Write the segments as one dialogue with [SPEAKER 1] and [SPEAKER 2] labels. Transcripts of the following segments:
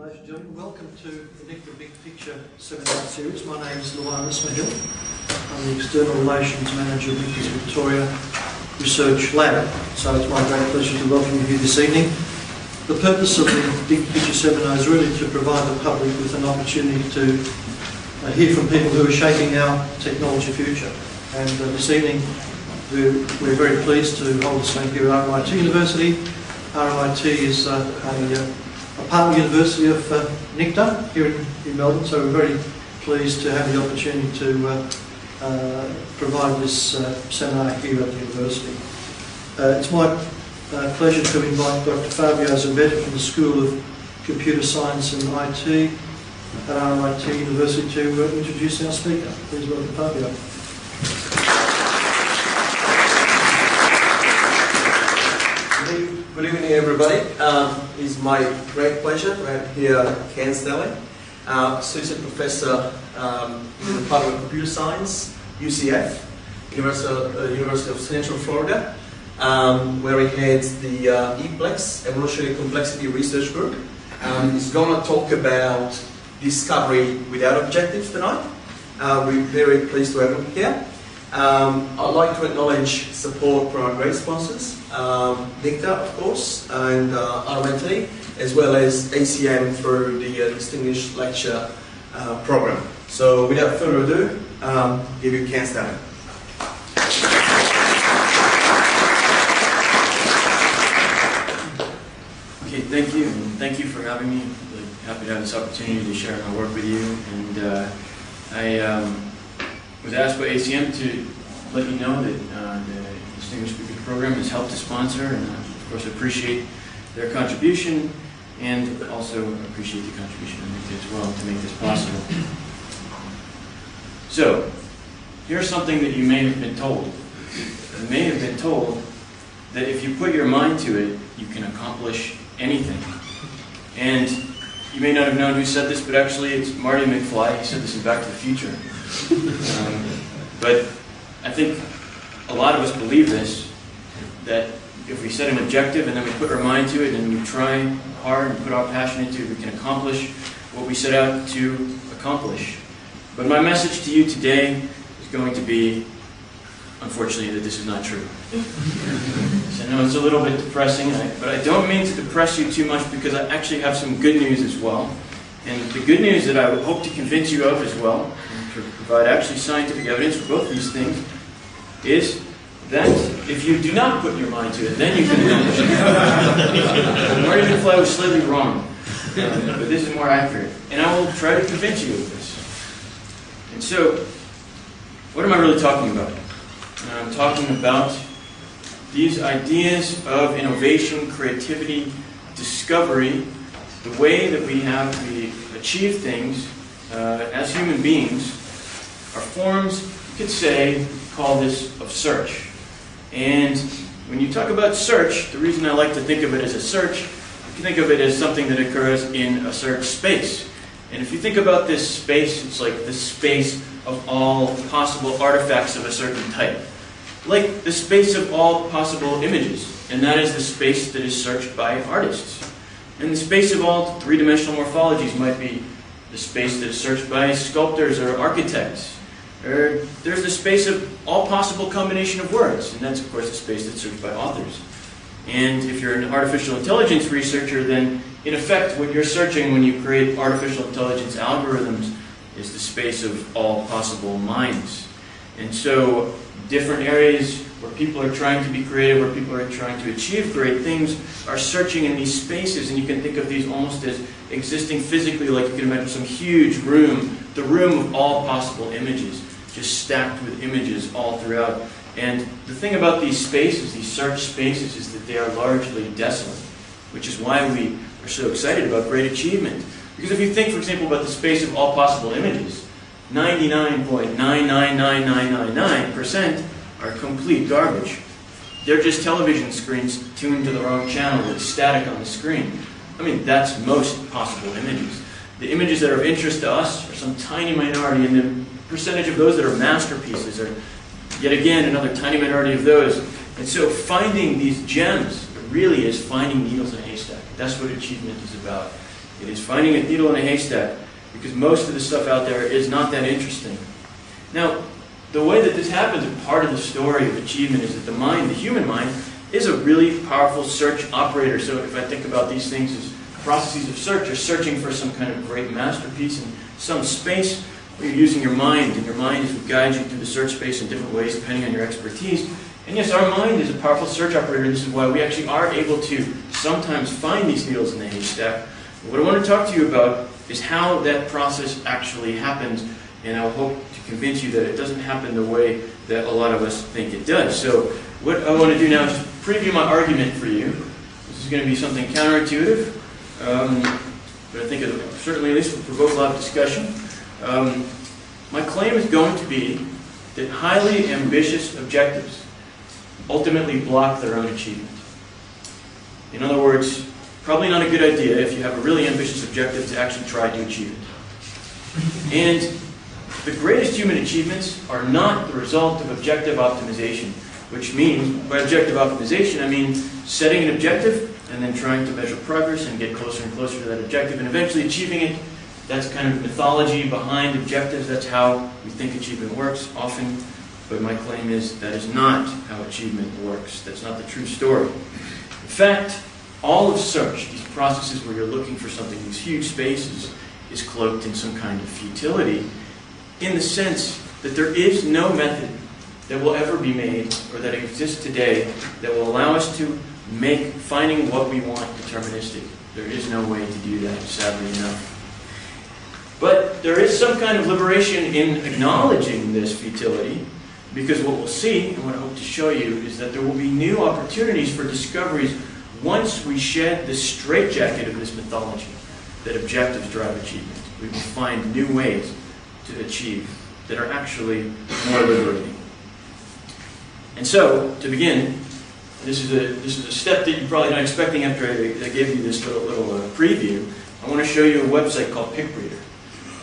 [SPEAKER 1] Ladies and gentlemen, welcome to the NICTA Big Picture seminar series. My name is Luan Ismail. I'm the External Relations Manager of NICTA's Victoria Research Lab. So it's my great pleasure to welcome you here this evening. The purpose of the Big Picture seminar is really to provide the public with an opportunity to uh, hear from people who are shaping our technology future. And uh, this evening we're, we're very pleased to hold this event here at RMIT University. RMIT is uh, a uh, a partner university of uh, NICTA here in, in, Melbourne, so we're very pleased to have the opportunity to uh, uh, provide this uh, seminar here at the university. Uh, it's my uh, pleasure to invite Dr. Fabio Zambetta from the School of Computer Science and IT at RMIT University to introduce our speaker. Please welcome Fabio.
[SPEAKER 2] Good evening, everybody. Um, it's my great pleasure right here Ken Stanley, uh, associate professor um, in the Department of Computer Science, UCF, University of, uh, University of Central Florida, um, where he heads the uh, EPLEX, Evolutionary Complexity Research Group. Um, he's going to talk about discovery without objectives tonight. Uh, we're very pleased to have him here. Um, I'd like to acknowledge support from our great sponsors, um, NICTA, of course, and uh, RMIT, as well as ACM through the uh, Distinguished Lecture uh, Program. So without further ado, um, give you Ken Stanley.
[SPEAKER 3] Okay, thank you, thank you for having me. Really happy to have this opportunity to share my work with you. And uh, I um, was asked by ACM to let you know that uh, the Distinguished Speaker Program has helped to sponsor, and uh, of course appreciate their contribution, and also appreciate the contribution of NICTA as well to make this possible. So, here's something that you may have been told. You may have been told that if you put your mind to it, you can accomplish anything. And you may not have known who said this, but actually it's Marty McFly. He said this in Back to the Future. Um, but I think a lot of us believe this, that if we set an objective and then we put our mind to it and we try hard and put our passion into it, we can accomplish what we set out to accomplish. But my message to you today is going to be, unfortunately, that this is not true. so I know it's a little bit depressing, but I don't mean to depress you too much because I actually have some good news as well. And the good news that I hope to convince you of as well to provide actually scientific evidence for both these things is that if you do not put your mind to it, then you can accomplish it. Marty was slightly wrong, uh, but this is more accurate. And I will try to convince you of this. And so, what am I really talking about? I'm talking about these ideas of innovation, creativity, discovery, the way that we have we achieve things uh, as human beings are forms, you could say, call this of search. And when you talk about search, the reason I like to think of it as a search, you can think of it as something that occurs in a search space. And if you think about this space, it's like the space of all possible artifacts of a certain type. Like the space of all possible images, and that is the space that is searched by artists. And the space of all three-dimensional morphologies might be the space that is searched by sculptors or architects. Or there's the space of all possible combination of words, and that's of course the space that's searched by authors. And if you're an artificial intelligence researcher, then in effect what you're searching when you create artificial intelligence algorithms is the space of all possible minds. And so different areas where people are trying to be creative, where people are trying to achieve great things, are searching in these spaces, and you can think of these almost as existing physically, like you can imagine some huge room, the room of all possible images, just stacked with images all throughout. And the thing about these spaces, these search spaces, is that they are largely desolate, which is why we are so excited about great achievement. Because if you think, for example, about the space of all possible images, 99.999999% are complete garbage. They're just television screens tuned to the wrong channel with static on the screen. I mean, that's most possible images. The images that are of interest to us are some tiny minority, in the percentage of those that are masterpieces are yet again another tiny minority of those. And so finding these gems really is finding needles in a haystack. That's what achievement is about. It is finding a needle in a haystack because most of the stuff out there is not that interesting. Now, the way that this happens, and part of the story of achievement, is that the mind, the human mind, is a really powerful search operator. So if I think about these things as processes of search, you're searching for some kind of great masterpiece in some space you're using your mind, and your mind is what guides you through the search space in different ways depending on your expertise. And yes, our mind is a powerful search operator, and this is why we actually are able to sometimes find these needles in the haystack. What I want to talk to you about is how that process actually happens, and I hope to convince you that it doesn't happen the way that a lot of us think it does. So what I want to do now is preview my argument for you. This is going to be something counterintuitive, um, but I think it certainly at least will provoke a lot of discussion. Um, my claim is going to be that highly ambitious objectives ultimately block their own achievement. In other words, probably not a good idea if you have a really ambitious objective to actually try to achieve it. And the greatest human achievements are not the result of objective optimization, which means, by objective optimization, I mean setting an objective and then trying to measure progress and get closer and closer to that objective and eventually achieving it. That's kind of mythology behind objectives. That's how we think achievement works often. But my claim is that is not how achievement works. That's not the true story. In fact, all of search, these processes where you're looking for something, these huge spaces, is cloaked in some kind of futility in the sense that there is no method that will ever be made or that exists today that will allow us to make finding what we want deterministic. There is no way to do that, sadly enough. But there is some kind of liberation in acknowledging this futility because what we'll see, and what I hope to show you, is that there will be new opportunities for discoveries once we shed the straitjacket of this mythology that objectives drive achievement. We will find new ways to achieve that are actually more liberating. And so, to begin, this is a this is a step that you're probably not expecting after I, I gave you this little, little uh, preview. I want to show you a website called PicBreeder.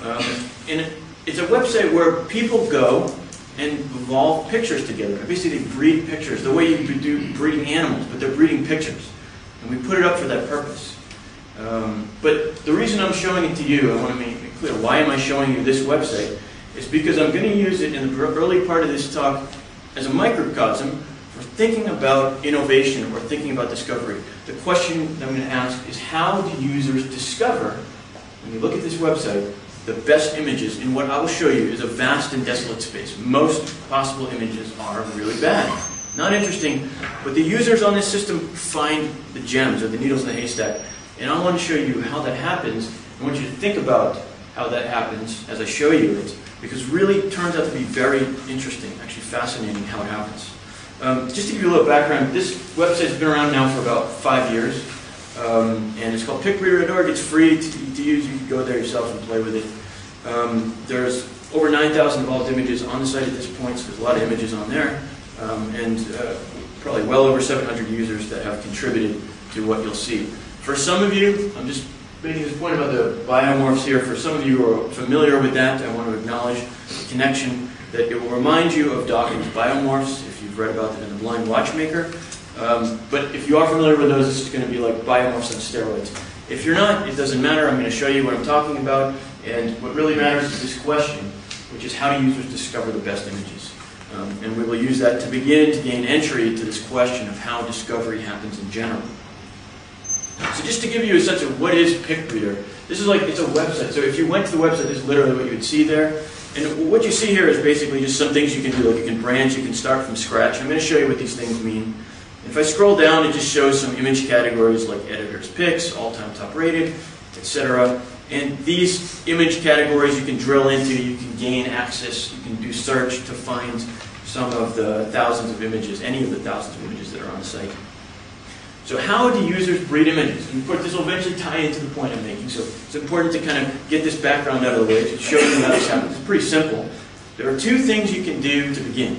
[SPEAKER 3] Um, and it's a website where people go and evolve pictures together. Basically, they breed pictures the way you do breeding animals, but they're breeding pictures. And we put it up for that purpose. Um, but the reason I'm showing it to you, I want to make it clear, why am I showing you this website? Is because I'm going to use it in the early part of this talk as a microcosm for thinking about innovation or thinking about discovery. The question that I'm going to ask is how do users discover, when you look at this website, the best images in what I will show you is a vast and desolate space. Most possible images are really bad. Not interesting, but the users on this system find the gems or the needles in the haystack. And I want to show you how that happens. I want you to think about how that happens as I show you it, because really it turns out to be very interesting, actually fascinating how it happens. Um, just to give you a little background, this website has been around now for about five years, um, and it's called picbreeder.org. It's free to, to, use. You can go there yourself and play with it. Um, there's over 9,000 involved images on the site at this point, so there's a lot of images on there, um, and uh, probably well over 700 users that have contributed to what you'll see. For some of you, I'm just making this point about the biomorphs here. For some of you who are familiar with that, I want to acknowledge the connection that it will remind you of Dawkins' biomorphs, if you've read about them in The Blind Watchmaker. Um, but if you are familiar with those, it's going to be like biomorphs on steroids. If you're not, it doesn't matter. I'm going to show you what I'm talking about. And what really matters is this question, which is how do users discover the best images? Um, and we will use that to begin to gain entry to this question of how discovery happens in general. So just to give you a sense of what is PicBreeder, this is like, it's a website. So if you went to the website, this is literally what you would see there. And what you see here is basically just some things you can do. Like you can branch, you can start from scratch. I'm going to show you what these things mean. If I scroll down, it just shows some image categories like editor's picks, all-time top rated, etc. And these image categories you can drill into, you can gain access, you can do search to find some of the thousands of images, any of the thousands of images that are on the site. So how do users breed images? And of course, this will eventually tie into the point I'm making. So it's important to kind of get this background out of the way to show you how this happens. It's pretty simple. There are two things you can do to begin.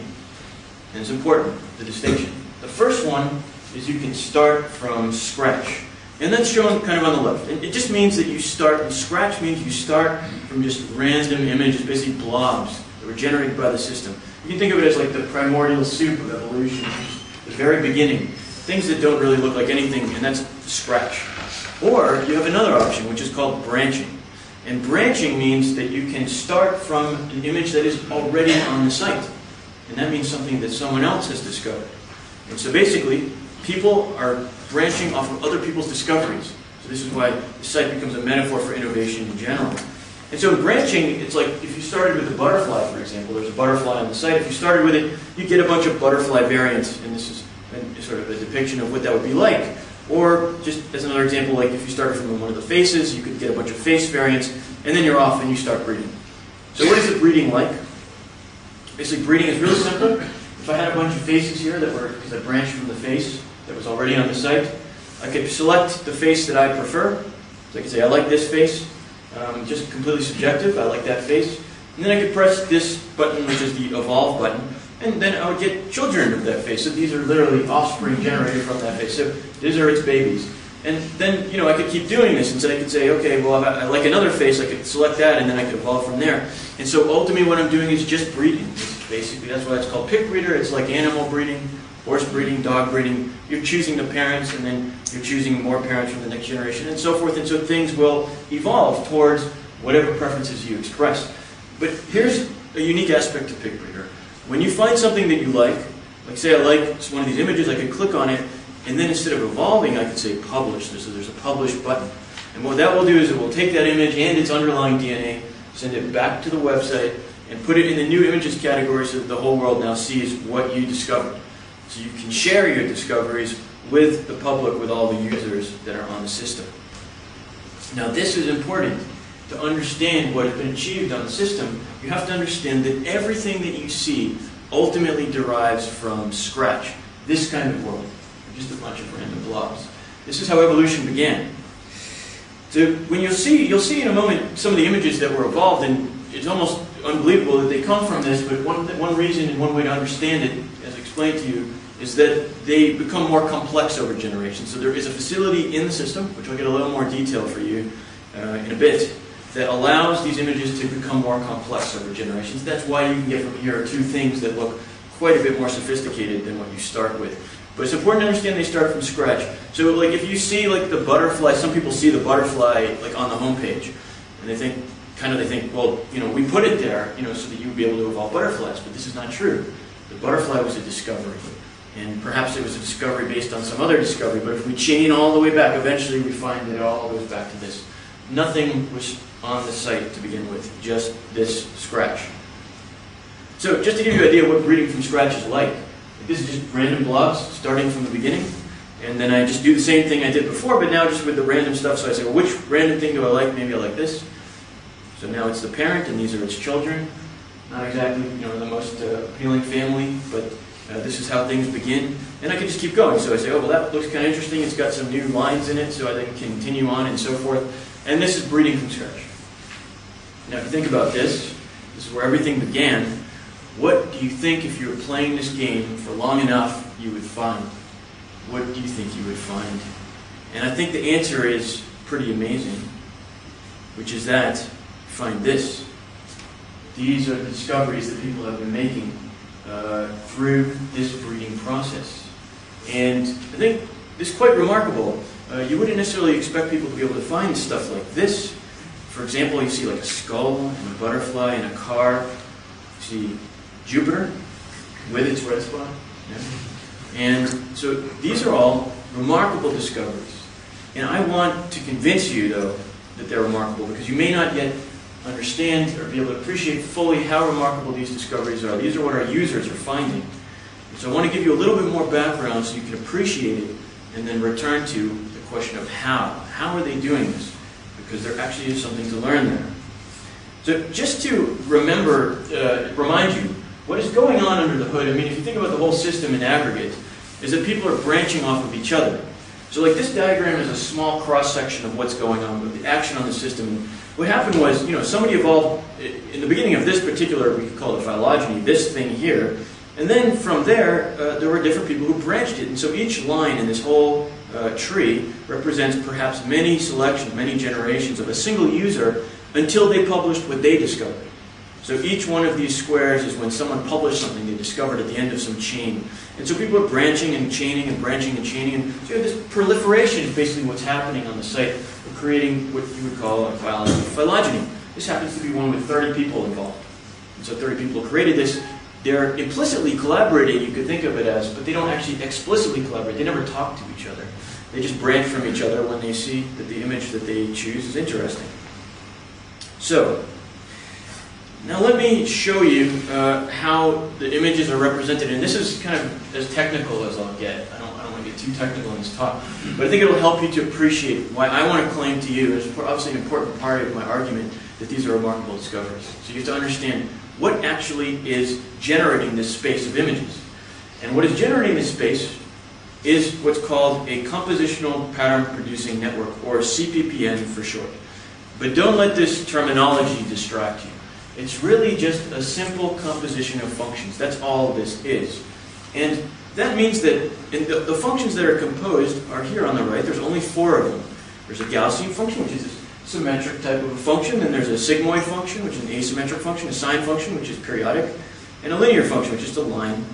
[SPEAKER 3] And it's important, the distinction. The first one is you can start from scratch. And that's shown kind of on the left. It just means that you start, and scratch means you start from just random images, basically blobs that were generated by the system. You can think of it as like the primordial soup of evolution, the very beginning things that don't really look like anything, and that's scratch. Or you have another option, which is called branching. And branching means that you can start from an image that is already on the site. And that means something that someone else has discovered. And so basically, people are branching off of other people's discoveries. So this is why the site becomes a metaphor for innovation in general. And so in branching, it's like if you started with a butterfly, for example, there's a butterfly on the site. If you started with it, you get a bunch of butterfly variants, and this is a, sort of a depiction of what that would be like. Or just as another example, like if you started from one of the faces, you could get a bunch of face variants, and then you're off and you start breeding. So what is the breeding like? Basically, breeding is really simple. If I had a bunch of faces here that were, I branched from the face that was already on the site, I could select the face that I prefer. So I could say, I like this face, um, just completely subjective, I like that face. And then I could press this button, which is the evolve button, and then I would get children of that face. So these are literally offspring generated from that face. So these are its babies. And then, you know, I could keep doing this, and so I could say, okay, well, I like another face, I could select that, and then I could evolve from there. And so ultimately what I'm doing is just breeding, basically. That's why it's called pick breeder. It's like animal breeding, horse breeding, dog breeding. You're choosing the parents, and then you're choosing more parents from the next generation, and so forth. And so things will evolve towards whatever preferences you express. But here's a unique aspect of pick breeder. When you find something that you like, like say I like one of these images, I could click on it, and then instead of evolving, I could say publish. So there's a publish button. And what that will do is it will take that image and its underlying DNA, send it back to the website, and put it in the new images category so that the whole world now sees what you discovered. So you can share your discoveries with the public, with all the users that are on the system. Now this is important. To understand what has been achieved on the system, you have to understand that everything that you see ultimately derives from scratch. This kind of world just a bunch of random blobs. This is how evolution began. So when you'll see, you'll see in a moment some of the images that were evolved, and it's almost unbelievable that they come from this, but one, one reason and one way to understand it, as I explained to you, is that they become more complex over generations. So there is a facility in the system, which I'll get a little more detail for you uh, in a bit, that allows these images to become more complex over generations. That's why you can get from here two things that look quite a bit more sophisticated than what you start with. But it's important to understand they start from scratch. So like if you see like the butterfly, some people see the butterfly like on the homepage, and they think, kind of they think, well, you know, we put it there, you know, so that you would be able to evolve butterflies, but this is not true. The butterfly was a discovery. And perhaps it was a discovery based on some other discovery, but if we chain all the way back, eventually we find that it all goes back to this. Nothing was on the site to begin with, just this scratch. So just to give you an idea what breeding from scratch is like, this is just random blobs starting from the beginning. And then I just do the same thing I did before, but now just with the random stuff. So I say, well, which random thing do I like? Maybe I like this. So now it's the parent, and these are its children. Not exactly, you know, the most uh, appealing family, but uh, this is how things begin. And I can just keep going. So I say, oh, well, that looks kind of interesting. It's got some new lines in it, so I then continue on and so forth. And this is breeding from scratch. Now, if you think about this, this is where everything began. What do you think if you were playing this game for long enough you would find? What do you think you would find? And I think the answer is pretty amazing, which is that find this. These are the discoveries that people have been making uh, through this breeding process. And I think it's quite remarkable. Uh, you wouldn't necessarily expect people to be able to find stuff like this. For example, you see like a skull and a butterfly and a car. You see Jupiter with its red spot. Yeah. And so these are all remarkable discoveries. And I want to convince you, though, that they're remarkable because you may not yet understand or be able to appreciate fully how remarkable these discoveries are. These are what our users are finding. So I want to give you a little bit more background so you can appreciate it and then return to the question of how. How are they doing this? Because there actually is something to learn there. So just to remember, uh, remind you, what is going on under the hood, I mean, if you think about the whole system in aggregate, is that people are branching off of each other. So like this diagram is a small cross-section of what's going on with the action on the system. What happened was, you know, somebody evolved, in the beginning of this particular, we call it phylogeny, this thing here, and then from there, uh, there were different people who branched it. And so each line in this whole uh, tree represents perhaps many selections, many generations of a single user until they published what they discovered. So each one of these squares is when someone published something they discovered at the end of some chain. And so people are branching and chaining and branching and chaining. And so you have this proliferation is basically what's happening on the site. Creating what you would call a phylogeny. This happens to be one with 30 people involved. And so 30 people created this. They're implicitly collaborating, you could think of it as, but they don't actually explicitly collaborate. They never talk to each other. They just branch from each other when they see that the image that they choose is interesting. So, now let me show you uh, how the images are represented. And this is kind of as technical as I'll get. I don't, too technical in this talk. But I think it'll help you to appreciate why I want to claim to you, it's obviously an important part of my argument, that these are remarkable discoveries. So you have to understand what actually is generating this space of images. And what is generating this space is what's called a compositional pattern producing network, or CPPN for short. But don't let this terminology distract you. It's really just a simple composition of functions. That's all this is. And that means that the, the, functions that are composed are here on the right. There's only four of them. There's a Gaussian function, which is a symmetric type of a function. Then there's a sigmoid function, which is an asymmetric function, a sine function, which is periodic, and a linear function, which is a line.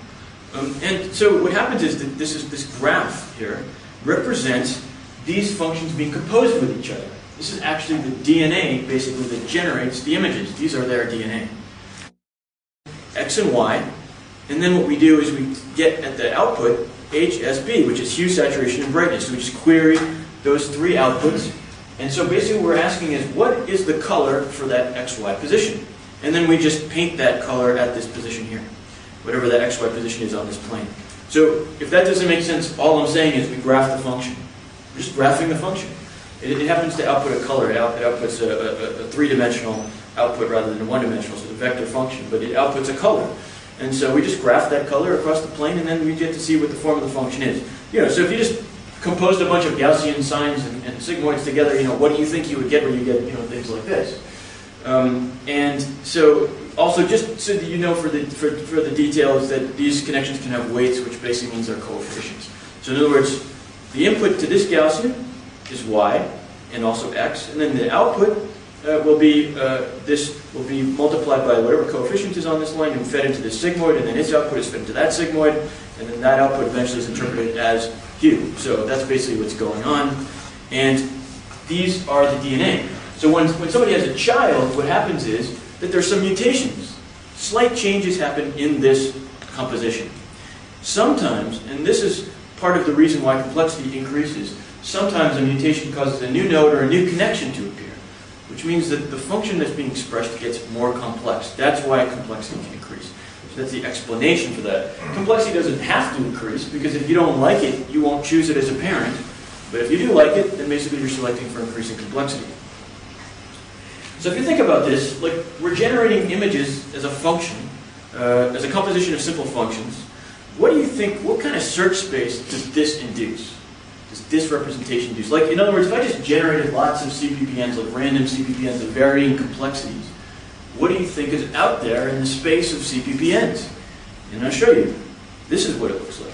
[SPEAKER 3] Um, and so what happens is that this is this graph here represents these functions being composed with each other. This is actually the DNA, basically, that generates the images. These are their DNA. X and Y. And then what we do is we get at the output HSB, which is hue, saturation, and brightness. So we just query those three outputs. And so basically what we're asking is, what is the color for that XY position? And then we just paint that color at this position here, whatever that XY position is on this plane. So if that doesn't make sense, all I'm saying is we graph the function. We're just graphing the function. It, it happens to output a color. It, out, it outputs a, a, a three-dimensional output rather than a one-dimensional, so the vector function, but it outputs a color. And so we just graph that color across the plane, and then we get to see what the form of the function is. You know, so if you just composed a bunch of Gaussian sines and, and sigmoids together, you know, what do you think you would get when you get, you know, things like this? Um, and so, also just so that you know for the, for, for the details that these connections can have weights, which basically means they're coefficients. So in other words, the input to this Gaussian is y, and also x, and then the output uh, will be, uh, this will be multiplied by whatever coefficient is on this line and fed into this sigmoid, and then its output is fed into that sigmoid, and then that output eventually is interpreted as hue. So that's basically what's going on. And these are the DNA. So when, when somebody has a child, what happens is that there's some mutations. Slight changes happen in this composition. Sometimes, and this is part of the reason why complexity increases, sometimes a mutation causes a new node or a new connection to appear, which means that the function that's being expressed gets more complex. That's why complexity can increase. So that's the explanation for that. Complexity doesn't have to increase, because if you don't like it, you won't choose it as a parent. But if you do like it, then basically you're selecting for increasing complexity. So if you think about this, like we're generating images as a function, uh, as a composition of simple functions. What do you think, what kind of search space does this induce? Does this representation induce? Like, in other words, if I just generated lots of CPPNs, like random CPPNs of varying complexities, what do you think is out there in the space of CPPNs? And I'll show you. This is what it looks like.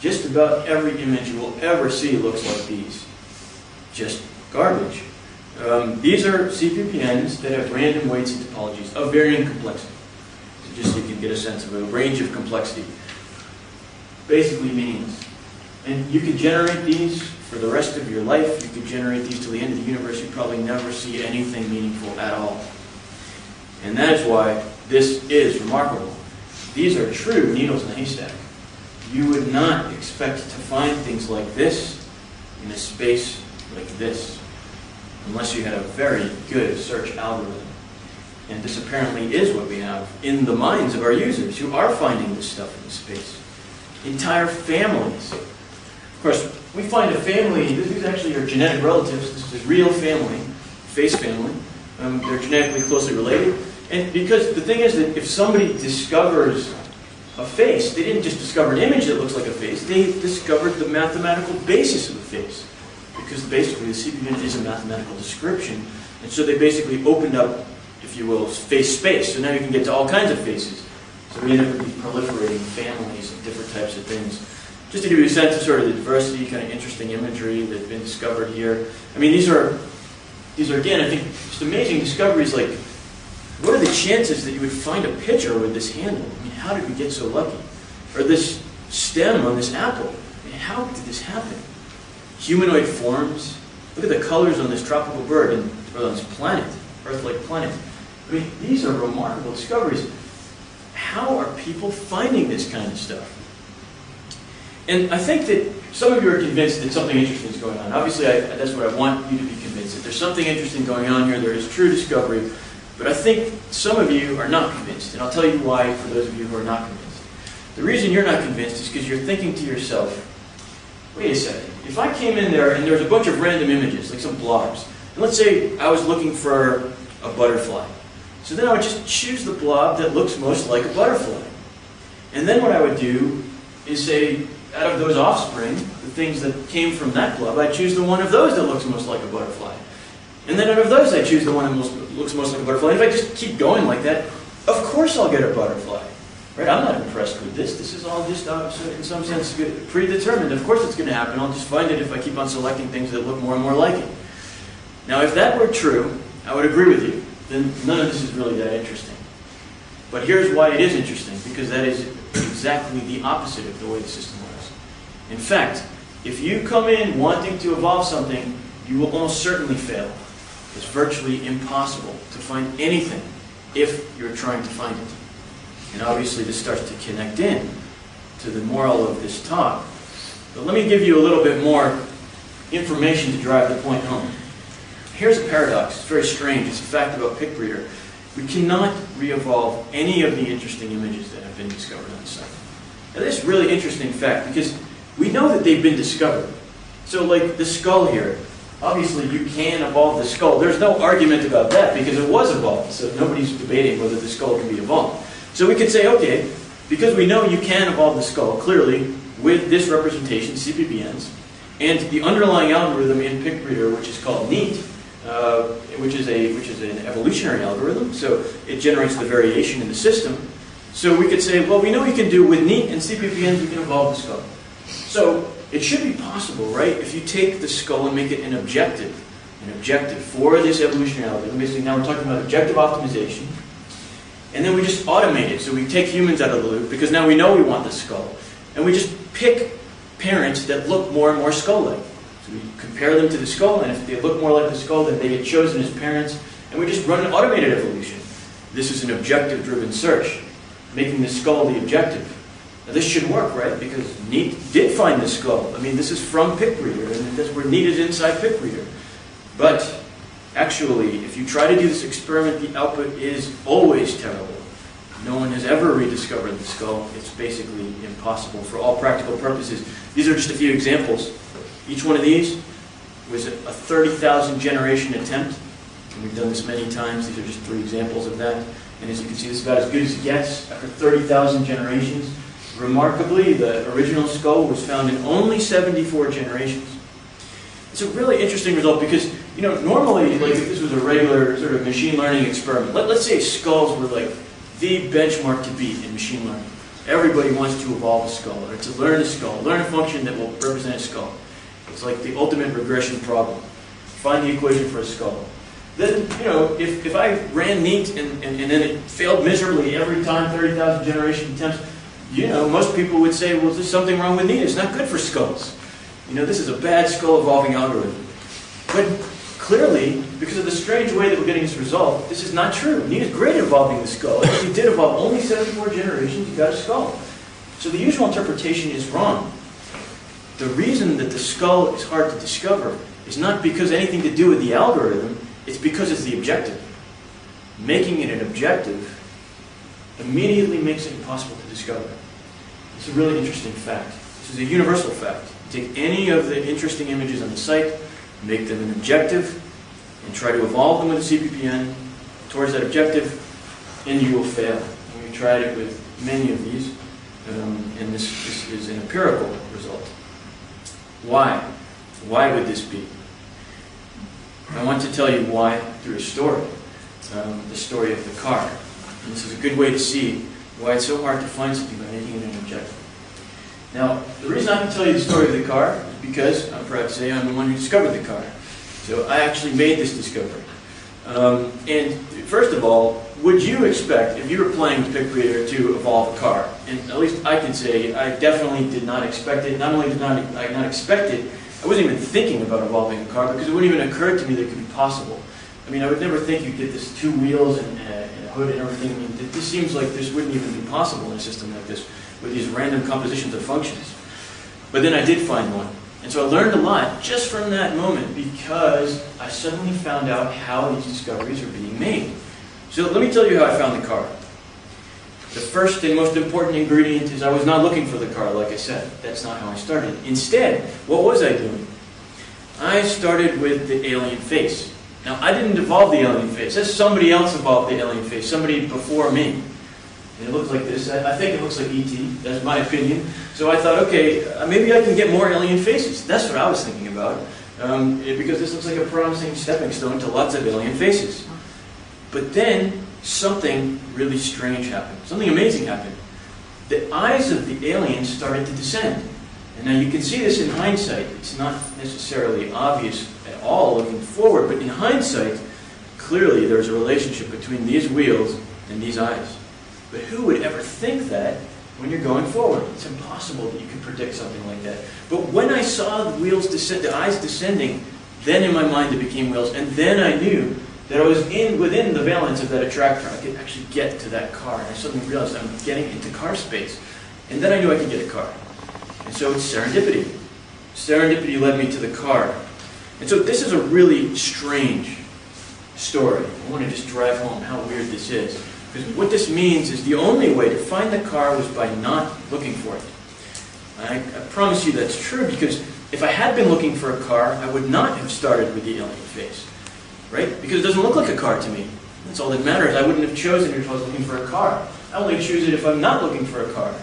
[SPEAKER 3] Just about every image you will ever see looks like these. Just garbage. Um, these are CPPNs that have random weights and topologies of varying complexity. So just so you can get a sense of a range of complexity. Basically meaningless. And you could generate these for the rest of your life. You could generate these till the end of the universe. You'd probably never see anything meaningful at all. And that is why this is remarkable. These are true needles in a haystack. You would not expect to find things like this in a space like this, unless you had a very good search algorithm. And this apparently is what we have in the minds of our users who are finding this stuff in space. Entire families of course, we find a family, these actually are genetic relatives, this is a real family, face family. Um, they're genetically closely related. And because the thing is that if somebody discovers a face, they didn't just discover an image that looks like a face, they discovered the mathematical basis of the face. Because basically the CPPN is a mathematical description. And so they basically opened up, if you will, face space. So now you can get to all kinds of faces. So we end up with proliferating families of different types of things just to give you a sense of sort of the diversity, kind of interesting imagery that's been discovered here. I mean, these are, these are again, I think, just amazing discoveries like what are the chances that you would find a pitcher with this handle? I mean, how did we get so lucky? Or this stem on this apple? I mean, how did this happen? Humanoid forms. Look at the colors on this tropical bird and or on this planet, Earth-like planet. I mean, these are remarkable discoveries. How are people finding this kind of stuff? And I think that some of you are convinced that something interesting is going on. Obviously, I, that's what I want you to be convinced that there's something interesting going on here. There is true discovery. But I think some of you are not convinced, and I'll tell you why for those of you who are not convinced. The reason you're not convinced is because you're thinking to yourself, wait a second, if I came in there and there was a bunch of random images, like some blobs, and let's say I was looking for a butterfly. So then I would just choose the blob that looks most like a butterfly. And then what I would do is say, out of those offspring, the things that came from that club, I choose the one of those that looks most like a butterfly. And then out of those, I choose the one that most, looks most like a butterfly. And if I just keep going like that, of course I'll get a butterfly. Right? I'm not impressed with this. This is all just, uh, in some sense, predetermined. Of course it's going to happen. I'll just find it if I keep on selecting things that look more and more like it. Now, if that were true, I would agree with you. Then none of this is really that interesting. But here's why it is interesting, because that is exactly the opposite of the way the system. In fact, if you come in wanting to evolve something, you will almost certainly fail. It's virtually impossible to find anything if you're trying to find it. And obviously this starts to connect in to the moral of this talk. But let me give you a little bit more information to drive the point home. Here's a paradox. It's very strange. It's a fact about PicBreeder. We cannot re-evolve any of the interesting images that have been discovered on the site. Now this is really interesting fact because we know that they've been discovered. So like the skull here, obviously you can evolve the skull. There's no argument about that because it was evolved. So nobody's debating whether the skull can be evolved. So we could say, okay, because we know you can evolve the skull clearly with this representation, CPPNs, and the underlying algorithm in PicBreeder, which is called NEAT, uh, which is a which is an evolutionary algorithm. So it generates the variation in the system. So we could say, well, we know we can do with NEAT and CPPNs, we can evolve the skull. So it should be possible, right? If you take the skull and make it an objective, an objective for this evolutionary algorithm. Basically, now we're talking about objective optimization. And then we just automate it. So we take humans out of the loop because now we know we want the skull. And we just pick parents that look more and more skull-like. So we compare them to the skull, and if they look more like the skull, then they get chosen as parents. And we just run an automated evolution. This is an objective-driven search, making the skull the objective. Now this should work, right? Because NEAT did find the skull. I mean, this is from PicBreeder, and that's where NEAT is inside PicBreeder. But actually, if you try to do this experiment, the output is always terrible. No one has ever rediscovered the skull. It's basically impossible for all practical purposes. These are just a few examples. Each one of these was a 30,000 generation attempt. And we've done this many times. These are just three examples of that. And as you can see, this is about as good as it gets after 30,000 generations. Remarkably, the original skull was found in only 74 generations. It's a really interesting result because, you know, normally, like if this was a regular sort of machine learning experiment, let, let's say skulls were like the benchmark to beat in machine learning. Everybody wants to evolve a skull, or to learn a skull, learn a function that will represent a skull. It's like the ultimate regression problem. Find the equation for a skull. Then, you know, if, if I ran NEAT and, and, and then it failed miserably every time, 30,000 generation attempts, you know, most people would say, well, there's something wrong with NEAT. It's not good for skulls. You know, this is a bad skull evolving algorithm. But clearly, because of the strange way that we're getting this result, this is not true. Is great at evolving the skull. If you did evolve only 74 generations, you got a skull. So the usual interpretation is wrong. The reason that the skull is hard to discover is not because anything to do with the algorithm, it's because it's the objective. Making it an objective immediately makes it impossible to It's a really interesting fact. This is a universal fact. Take any of the interesting images on the site, make them an objective, and try to evolve them with a CPPN towards that objective, and you will fail. We tried it with many of these, um, and this, this is an empirical result. Why? Why would this be? I want to tell you why through a story, um, the story of the car. And this is a good way to see why it's so hard to find something by making it an objective. Now, the reason I can tell you the story of the car is because, I'm proud to say, I'm the one who discovered the car. So I actually made this discovery. Um, and first of all, would you expect, if you were playing PicBreeder, to evolve a car? And at least I can say, I definitely did not expect it. Not only did not, I not expect it, I wasn't even thinking about evolving a car because it wouldn't even occur to me that it could be possible. I mean, I would never think you'd get this two wheels and, uh, and and everything. I mean, th- this seems like this wouldn't even be possible in a system like this with these random compositions of functions. But then I did find one. And so I learned a lot just from that moment because I suddenly found out how these discoveries are being made. So let me tell you how I found the car. The first and most important ingredient is I was not looking for the car, like I said. That's not how I started. Instead, what was I doing? I started with the alien face. Now, I didn't evolve the alien face. That's somebody else evolved the alien face, somebody before me. And it looks like this. I think it looks like ET. That's my opinion. So I thought, okay, uh, maybe I can get more alien faces. That's what I was thinking about. Um, because this looks like a promising stepping stone to lots of alien faces. But then something really strange happened. Something amazing happened. The eyes of the aliens started to descend. And now you can see this in hindsight. It's not necessarily obvious all looking forward, but in hindsight, clearly there's a relationship between these wheels and these eyes. But who would ever think that when you're going forward? It's impossible that you can predict something like that. But when I saw the wheels descend, the eyes descending, then in my mind it became wheels, and then I knew that I was in within the valence of that attractor. I could actually get to that car, and I suddenly realized I'm getting into car space. And then I knew I could get a car. And so it's serendipity. Serendipity led me to the car. And so this is a really strange story. I want to just drive home how weird this is. Because what this means is the only way to find the car was by not looking for it. I, I promise you that's true because if I had been looking for a car, I would not have started with the alien face. Right? Because it doesn't look like a car to me. That's all that matters. I wouldn't have chosen it if I was looking for a car. I only choose it if I'm not looking for a car.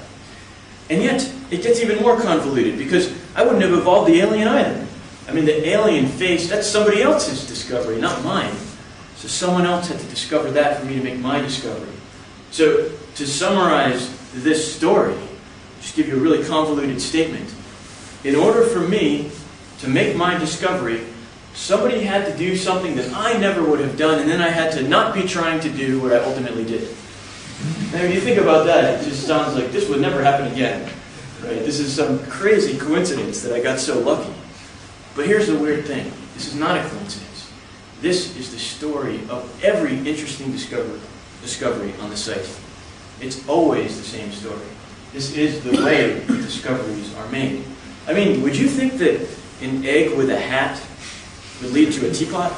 [SPEAKER 3] And yet, it gets even more convoluted because I wouldn't have evolved the alien either. I mean, the alien face, that's somebody else's discovery, not mine. So someone else had to discover that for me to make my discovery. So to summarize this story, just give you a really convoluted statement. In order for me to make my discovery, somebody had to do something that I never would have done, and then I had to not be trying to do what I ultimately did. Now, when you think about that, it just sounds like this would never happen again. Right? This is some crazy coincidence that I got so lucky. But here's the weird thing this is not a coincidence. This is the story of every interesting discovery, discovery on the site. It's always the same story. This is the way discoveries are made. I mean, would you think that an egg with a hat would lead to a teapot?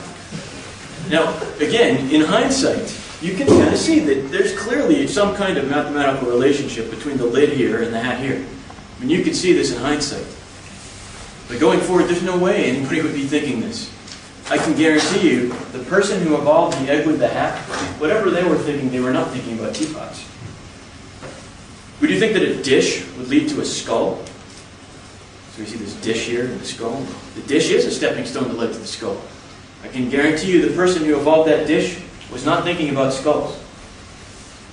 [SPEAKER 3] Now, again, in hindsight, you can kind of see that there's clearly some kind of mathematical relationship between the lid here and the hat here. I mean, you can see this in hindsight. But going forward, there's no way anybody would be thinking this. I can guarantee you, the person who evolved the egg with the hat, whatever they were thinking, they were not thinking about teapots. Would you think that a dish would lead to a skull? So we see this dish here and the skull. The dish is a stepping stone that led to the skull. I can guarantee you the person who evolved that dish was not thinking about skulls.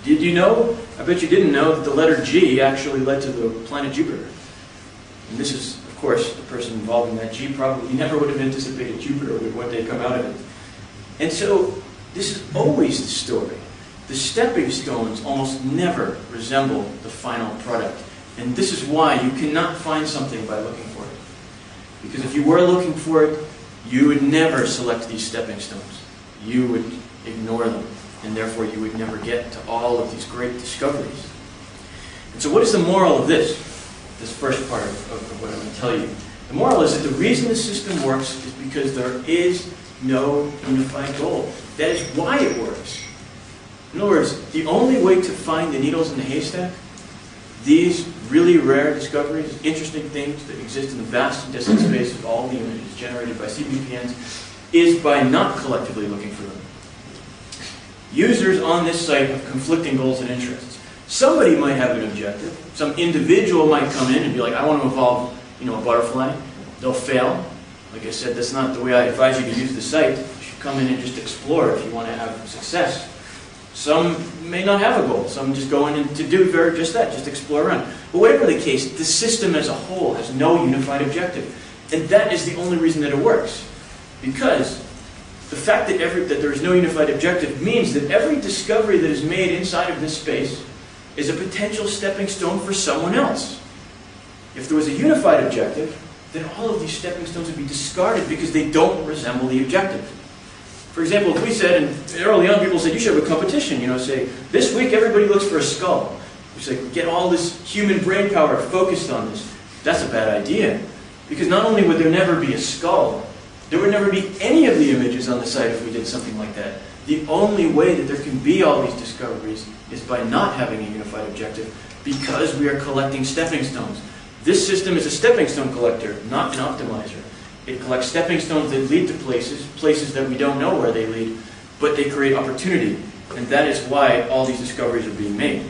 [SPEAKER 3] Did you know? I bet you didn't know that the letter G actually led to the planet Jupiter. And this is, of course, the person involved in that G probably never would have anticipated Jupiter would one day come out of it. And so, this is always the story. The stepping stones almost never resemble the final product. And this is why you cannot find something by looking for it. Because if you were looking for it, you would never select these stepping stones. You would ignore them, and therefore you would never get to all of these great discoveries. And so, what is the moral of this? This first part of, of what I'm going to tell you. The moral is that the reason the system works is because there is no unified goal. That is why it works. In other words, the only way to find the needles in the haystack, these really rare discoveries, interesting things that exist in the vast and distant space of all the images generated by CPPNs, is by not collectively looking for them. Users on this site have conflicting goals and interests. Somebody might have an objective. Some individual might come in and be like, I want to evolve, you know, a butterfly. They'll fail. Like I said, that's not the way I advise you to use the site. You should come in and just explore if you want to have success. Some may not have a goal. Some just go in and to do very just that, just explore around. But whatever the case, the system as a whole has no unified objective. And that is the only reason that it works. Because the fact that, every, that there is no unified objective means that every discovery that is made inside of this space is a potential stepping stone for someone else. If there was a unified objective, then all of these stepping stones would be discarded because they don't resemble the objective. For example, if we said, and early on people said, you should have a competition, you know, say, this week everybody looks for a skull. We say, get all this human brain power focused on this. That's a bad idea. Because not only would there never be a skull, there would never be any of the images on the site if we did something like that. The only way that there can be all these discoveries is by not having a unified objective because we are collecting stepping stones. This system is a stepping stone collector, not an optimizer. It collects stepping stones that lead to places, places that we don't know where they lead, but they create opportunity. And that is why all these discoveries are being made.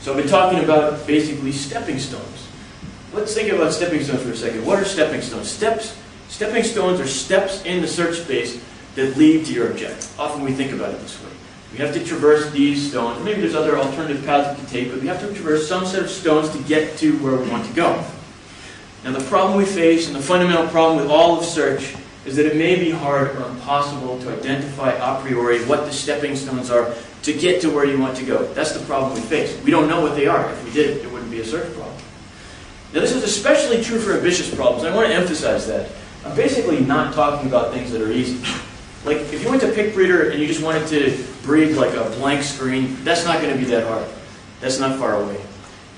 [SPEAKER 3] So I've been talking about basically stepping stones. Let's think about stepping stones for a second. What are stepping stones? Steps, stepping stones are steps in the search space that lead to your objective. Often we think about it this way. We have to traverse these stones. Maybe there's other alternative paths we can take, but we have to traverse some set of stones to get to where we want to go. Now the problem we face, and the fundamental problem with all of search, is that it may be hard or impossible to identify a priori what the stepping stones are to get to where you want to go. That's the problem we face. We don't know what they are. If we did, it wouldn't be a search problem. Now this is especially true for ambitious problems. I want to emphasize that. I'm basically not talking about things that are easy. Like if you went to PicBreeder and you just wanted to breed like a blank screen, that's not going to be that hard. That's not far away.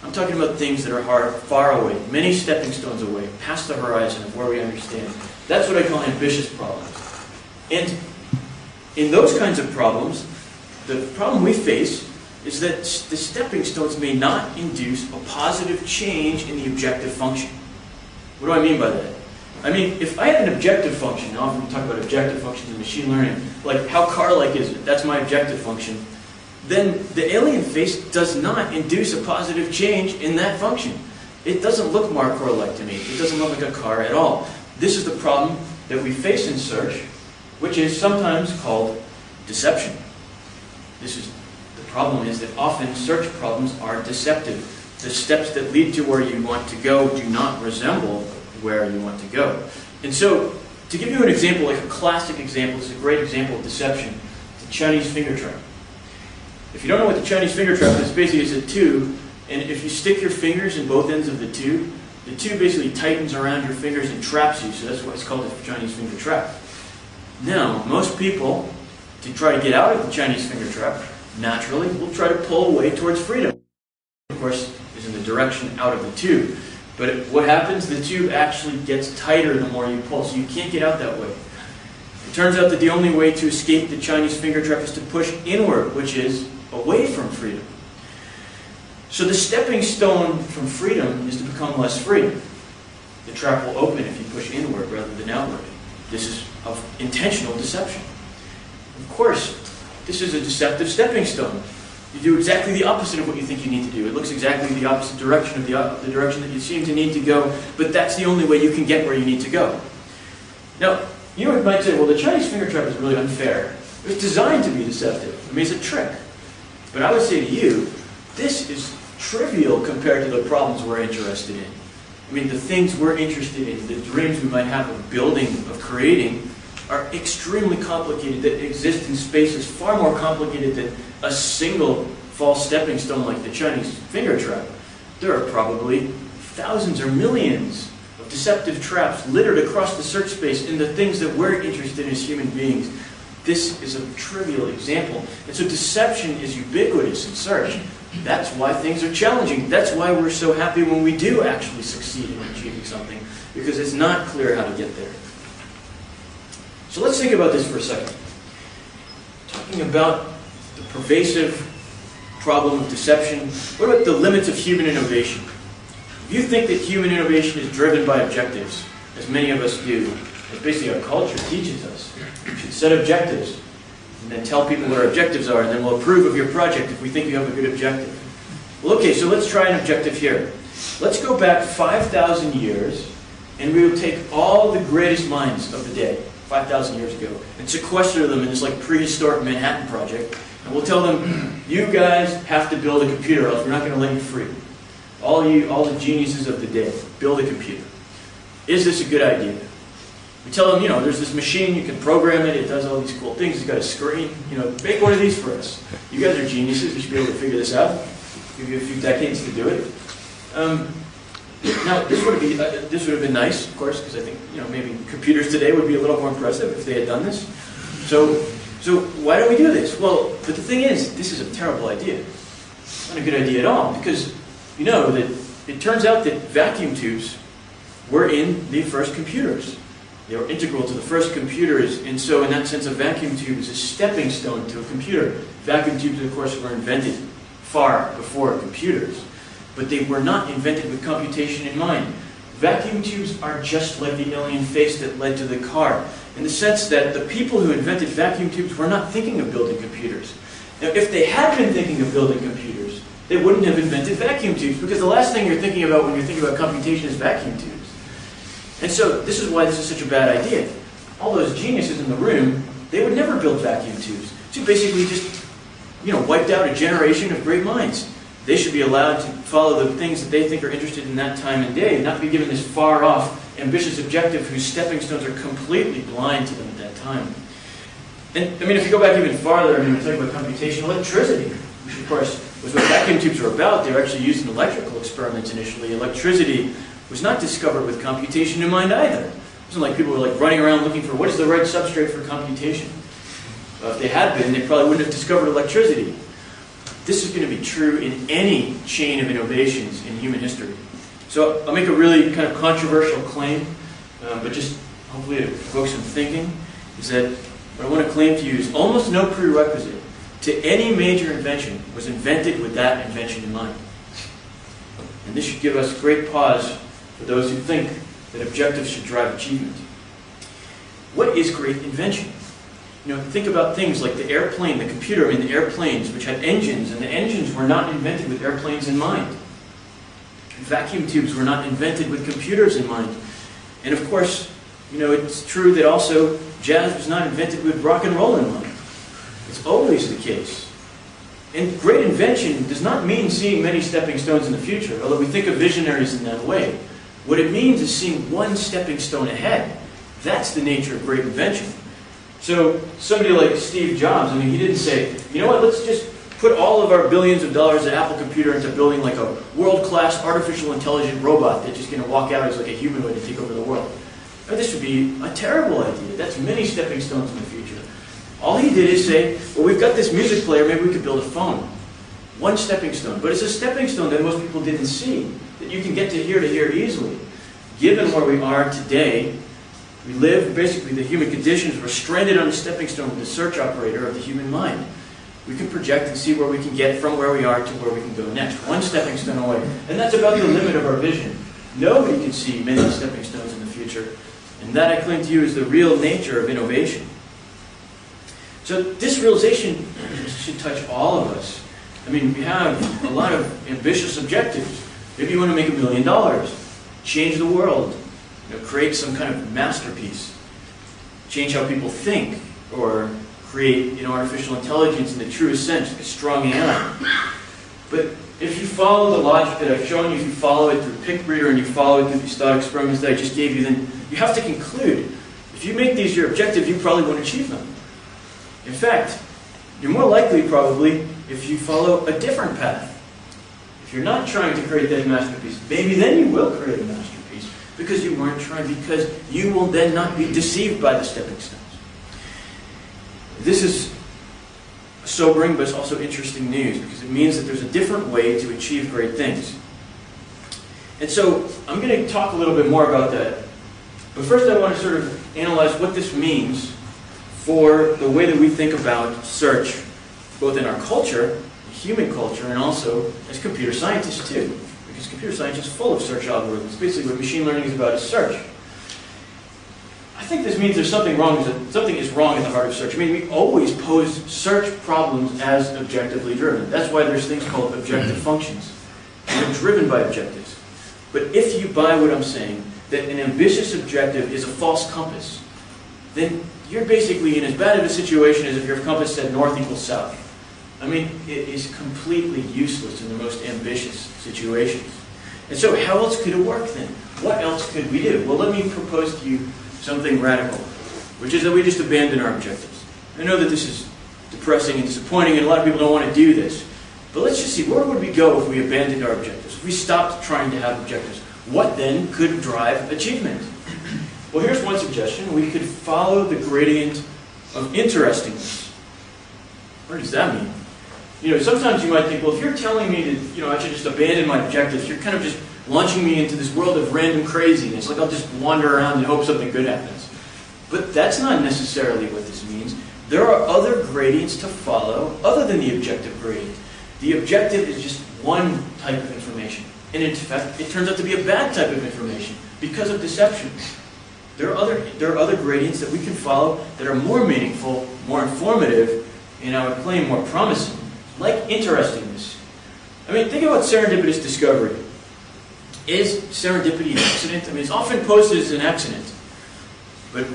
[SPEAKER 3] I'm talking about things that are hard, far away, many stepping stones away, past the horizon of where we understand. That's what I call ambitious problems. And in those kinds of problems, the problem we face is that the stepping stones may not induce a positive change in the objective function. What do I mean by that? I mean, if I had an objective function, now often we talk about objective functions in machine learning, like how car-like is it? That's my objective function then the alien face does not induce a positive change in that function. It doesn't look Markor-like to me. It doesn't look like a car at all. This is the problem that we face in search, which is sometimes called deception. This is the problem is that often search problems are deceptive. The steps that lead to where you want to go do not resemble where you want to go. And so, to give you an example, like a classic example, this is a great example of deception, the Chinese finger trap. If you don't know what the Chinese finger trap is, basically it's a tube, and if you stick your fingers in both ends of the tube, the tube basically tightens around your fingers and traps you, so that's why it's called the Chinese finger trap. Now, most people, to try to get out of the Chinese finger trap, naturally, will try to pull away towards freedom. Of course, is in the direction out of the tube. But what happens? The tube actually gets tighter the more you pull, so you can't get out that way. It turns out that the only way to escape the Chinese finger trap is to push inward, which is away from freedom. So the stepping stone from freedom is to become less free. The trap will open if you push inward rather than outward. This is of intentional deception. Of course, this is a deceptive stepping stone. You do exactly the opposite of what you think you need to do. It looks exactly the opposite direction of the, of the direction that you seem to need to go, but that's the only way you can get where you need to go. Now, you might say, well, the Chinese finger trap is really unfair. It was designed to be deceptive. I mean, it's a trick. But I would say to you, this is trivial compared to the problems we're interested in. I mean, the things we're interested in, the dreams we might have of building, of creating, are extremely complicated, that exist in spaces far more complicated than a single false stepping stone like the Chinese finger trap. There are probably thousands or millions of deceptive traps littered across the search space in the things that we're interested in as human beings. This is a trivial example. And so deception is ubiquitous in search. That's why things are challenging. That's why we're so happy when we do actually succeed in achieving something, because it's not clear how to get there. So let's think about this for a second. Talking about the pervasive problem of deception, what about the limits of human innovation? If you think that human innovation is driven by objectives, as many of us do, as basically our culture teaches us, you should set objectives and then tell people what our objectives are, and then we'll approve of your project if we think you have a good objective. Well, okay, so let's try an objective here. Let's go back 5,000 years, and we will take all the greatest minds of the day, 5,000 years ago, and sequester them in this like prehistoric Manhattan project, and we'll tell them, you guys have to build a computer, else we're not going to let you free. All you, all the geniuses of the day, build a computer. Is this a good idea? We tell them, you know, there's this machine, you can program it, it does all these cool things, it's got a screen, you know, make one of these for us. You guys are geniuses, you should be able to figure this out. Give you a few decades to do it. Um, now, this would be uh, this would have been nice, of course, because I think you know maybe computers today would be a little more impressive if they had done this. So, so why don't we do this? Well, but the thing is, this is a terrible idea. Not a good idea at all because you know that it turns out that vacuum tubes were in the first computers. They were integral to the first computers, and so in that sense, a vacuum tube is a stepping stone to a computer. Vacuum tubes, of course, were invented far before computers but they were not invented with computation in mind. Vacuum tubes are just like the alien face that led to the car, in the sense that the people who invented vacuum tubes were not thinking of building computers. Now, if they had been thinking of building computers, they wouldn't have invented vacuum tubes, because the last thing you're thinking about when you're thinking about computation is vacuum tubes. And so, this is why this is such a bad idea. All those geniuses in the room, they would never build vacuum tubes. So basically just, you know, wiped out a generation of great minds they should be allowed to follow the things that they think are interested in that time and day, not be given this far off, ambitious objective whose stepping stones are completely blind to them at that time. And I mean, if you go back even farther, I mean, we're talking about computation, electricity, which of course was what vacuum tubes were about. They were actually used in electrical experiments initially. Electricity was not discovered with computation in mind either. It wasn't like people were like running around looking for what is the right substrate for computation. If they had been, they probably wouldn't have discovered electricity. This is going to be true in any chain of innovations in human history. So I'll make a really kind of controversial claim, um, but just hopefully to evoke some thinking, is that what I want to claim to you is almost no prerequisite to any major invention was invented with that invention in mind. And this should give us great pause for those who think that objectives should drive achievement. What is great invention? You know, think about things like the airplane, the computer in the airplanes, which had engines, and the engines were not invented with airplanes in mind. Vacuum tubes were not invented with computers in mind. And of course, you know, it's true that also jazz was not invented with rock and roll in mind. It's always the case. And great invention does not mean seeing many stepping stones in the future, although we think of visionaries in that way. What it means is seeing one stepping stone ahead. That's the nature of great invention. So somebody like Steve Jobs, I mean, he didn't say, you know what, let's just put all of our billions of dollars at Apple computer into building like a world-class artificial intelligent robot that's just going to walk out as like a humanoid and take over the world. This would be a terrible idea. That's many stepping stones in the future. All he did is say, well, we've got this music player, maybe we could build a phone. One stepping stone. But it's a stepping stone that most people didn't see, that you can get to here to here easily. Given where we are today, we live, basically, the human conditions. We're stranded on a stepping stone with the search operator of the human mind. We can project and see where we can get from where we are to where we can go next. One stepping stone away. And that's about the limit of our vision. Nobody can see many stepping stones in the future. And that, I claim to you, is the real nature of innovation. So this realization should touch all of us. I mean, we have a lot of ambitious objectives. Maybe you want to make a million dollars, change the world, you know, create some kind of masterpiece, change how people think, or create you know, artificial intelligence in the truest sense, like a strong AI. But if you follow the logic that I've shown you, if you follow it through PicBreeder and you follow it through these thought experiments that I just gave you, then you have to conclude, if you make these your objective, you probably won't achieve them. In fact, you're more likely probably if you follow a different path. If you're not trying to create that masterpiece, maybe then you will create a masterpiece because you weren't trying, because you will then not be deceived by the stepping stones. This is sobering, but it's also interesting news because it means that there's a different way to achieve great things. And so I'm going to talk a little bit more about that. But first, I want to sort of analyze what this means for the way that we think about search, both in our culture, human culture, and also as computer scientists, too because computer science is full of search algorithms. Basically, what machine learning is about is search. I think this means there's something wrong. Something is wrong in the heart of search. I mean, we always pose search problems as objectively driven. That's why there's things called objective functions. They're driven by objectives. But if you buy what I'm saying, that an ambitious objective is a false compass, then you're basically in as bad of a situation as if your compass said north equals south. I mean, it is completely useless in the most ambitious situations. And so how else could it work then? What else could we do? Well, let me propose to you something radical, which is that we just abandon our objectives. I know that this is depressing and disappointing, and a lot of people don't want to do this. But let's just see, where would we go if we abandoned our objectives? If we stopped trying to have objectives? What then could drive achievement? Well, here's one suggestion. We could follow the gradient of interestingness. What does that mean? You know, sometimes you might think, well, if you're telling me that, you know, I should just abandon my objectives, you're kind of just launching me into this world of random craziness. Like I'll just wander around and hope something good happens. But that's not necessarily what this means. There are other gradients to follow other than the objective gradient. The objective is just one type of information. And in fact, it turns out to be a bad type of information because of deception. There are other, there are other gradients that we can follow that are more meaningful, more informative, and I would claim more promising, like interestingness. I mean, think about serendipitous discovery. Is serendipity an accident? I mean, it's often posted as an accident. But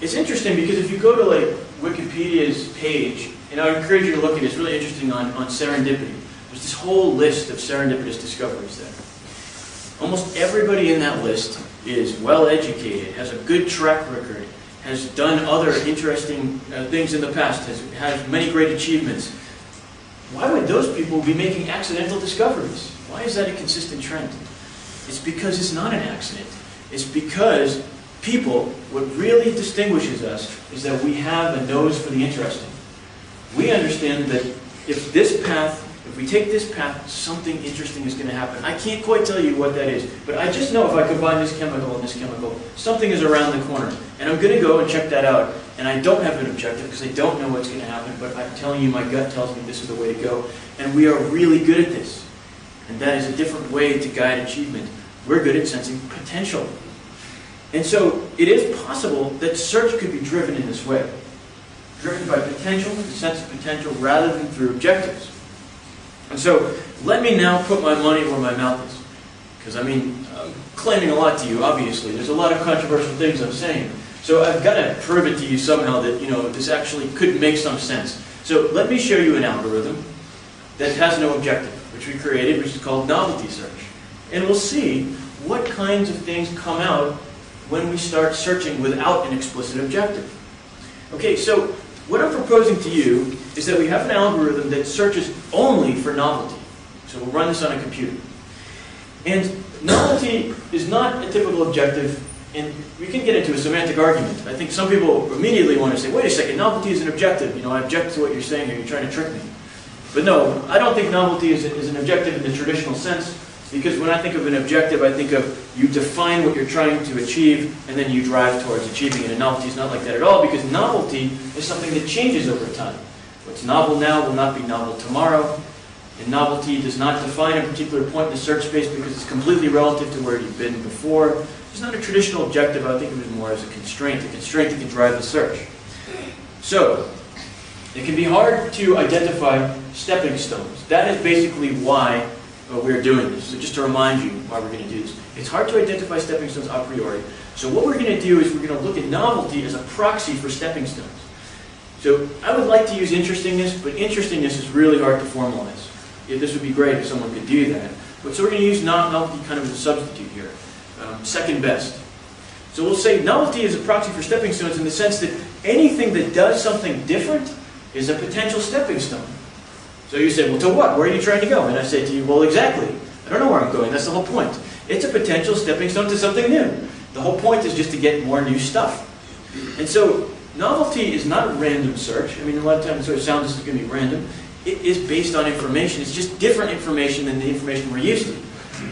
[SPEAKER 3] it's interesting because if you go to like Wikipedia's page, and I encourage you to look at it, it's really interesting on, on serendipity. There's this whole list of serendipitous discoveries there. Almost everybody in that list is well educated, has a good track record, has done other interesting uh, things in the past, has has many great achievements. Why would those people be making accidental discoveries? Why is that a consistent trend? It's because it's not an accident. It's because people, what really distinguishes us is that we have a nose for the interesting. We understand that if this path, we take this path, something interesting is going to happen. I can't quite tell you what that is, but I just know if I combine this chemical and this chemical, something is around the corner. And I'm going to go and check that out. And I don't have an objective because I don't know what's going to happen, but I'm telling you, my gut tells me this is the way to go. And we are really good at this. And that is a different way to guide achievement. We're good at sensing potential. And so it is possible that search could be driven in this way. Driven by potential, the sense of potential, rather than through objectives. And so let me now put my money where my mouth is. Because I mean, I'm claiming a lot to you, obviously. There's a lot of controversial things I'm saying. So I've got to prove it to you somehow that, you know, this actually could make some sense. So let me show you an algorithm that has no objective, which we created, which is called novelty search. And we'll see what kinds of things come out when we start searching without an explicit objective. Okay, so what I'm proposing to you is that we have an algorithm that searches only for novelty. So we'll run this on a computer. And novelty is not a typical objective, and we can get into a semantic argument. I think some people immediately want to say, wait a second, novelty is an objective. You know, I object to what you're saying here, you're trying to trick me. But no, I don't think novelty is, is an objective in the traditional sense. Because when I think of an objective, I think of you define what you're trying to achieve, and then you drive towards achieving it. And novelty is not like that at all, because novelty is something that changes over time. What's novel now will not be novel tomorrow. And novelty does not define a particular point in the search space because it's completely relative to where you've been before. It's not a traditional objective. I think of it more as a constraint, a constraint that can drive the search. So, it can be hard to identify stepping stones. That is basically why uh, we're doing this. So just to remind you why we're going to do this. It's hard to identify stepping stones a priori. So what we're going to do is we're going to look at novelty as a proxy for stepping stones. So I would like to use interestingness, but interestingness is really hard to formalize. Yeah, this would be great if someone could do that. But so we're going to use novelty kind of as a substitute here. Um, second best. So we'll say novelty is a proxy for stepping stones in the sense that anything that does something different is a potential stepping stone. So you say, well, to what? Where are you trying to go? And I say to you, well, exactly. I don't know where I'm going. That's the whole point. It's a potential stepping stone to something new. The whole point is just to get more new stuff. And so novelty is not a random search. I mean, a lot of times it sounds as if it's going to be random. It is based on information. It's just different information than the information we're used to.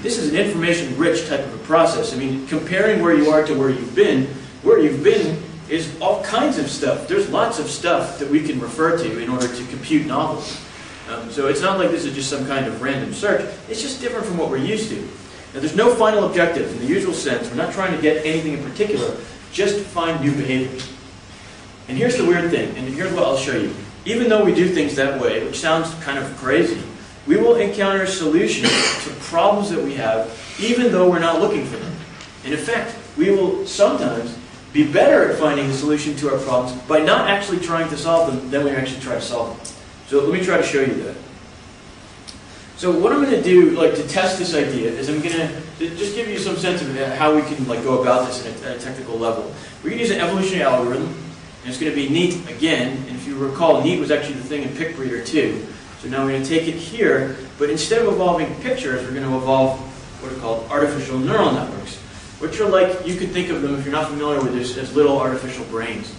[SPEAKER 3] This is an information-rich type of a process. I mean, comparing where you are to where you've been, where you've been is all kinds of stuff. There's lots of stuff that we can refer to in order to compute novelty. Um, so it's not like this is just some kind of random search. It's just different from what we're used to. Now, there's no final objective in the usual sense. We're not trying to get anything in particular, just find new behaviors. And here's the weird thing, and here's what I'll show you. Even though we do things that way, which sounds kind of crazy, we will encounter solutions to problems that we have, even though we're not looking for them. In fact, we will sometimes be better at finding the solution to our problems by not actually trying to solve them than we actually try to solve them. So let me try to show you that. So what I'm going to do, like to test this idea, is I'm going to just give you some sense of how we can like go about this at a, technical level. We're going to use an evolutionary algorithm, and it's going to be NEAT again. And if you recall, NEAT was actually the thing in PicBreeder too. So now we're going to take it here, but instead of evolving pictures, we're going to evolve what are called artificial neural networks, which are like, you could think of them, if you're not familiar with this, as little artificial brains.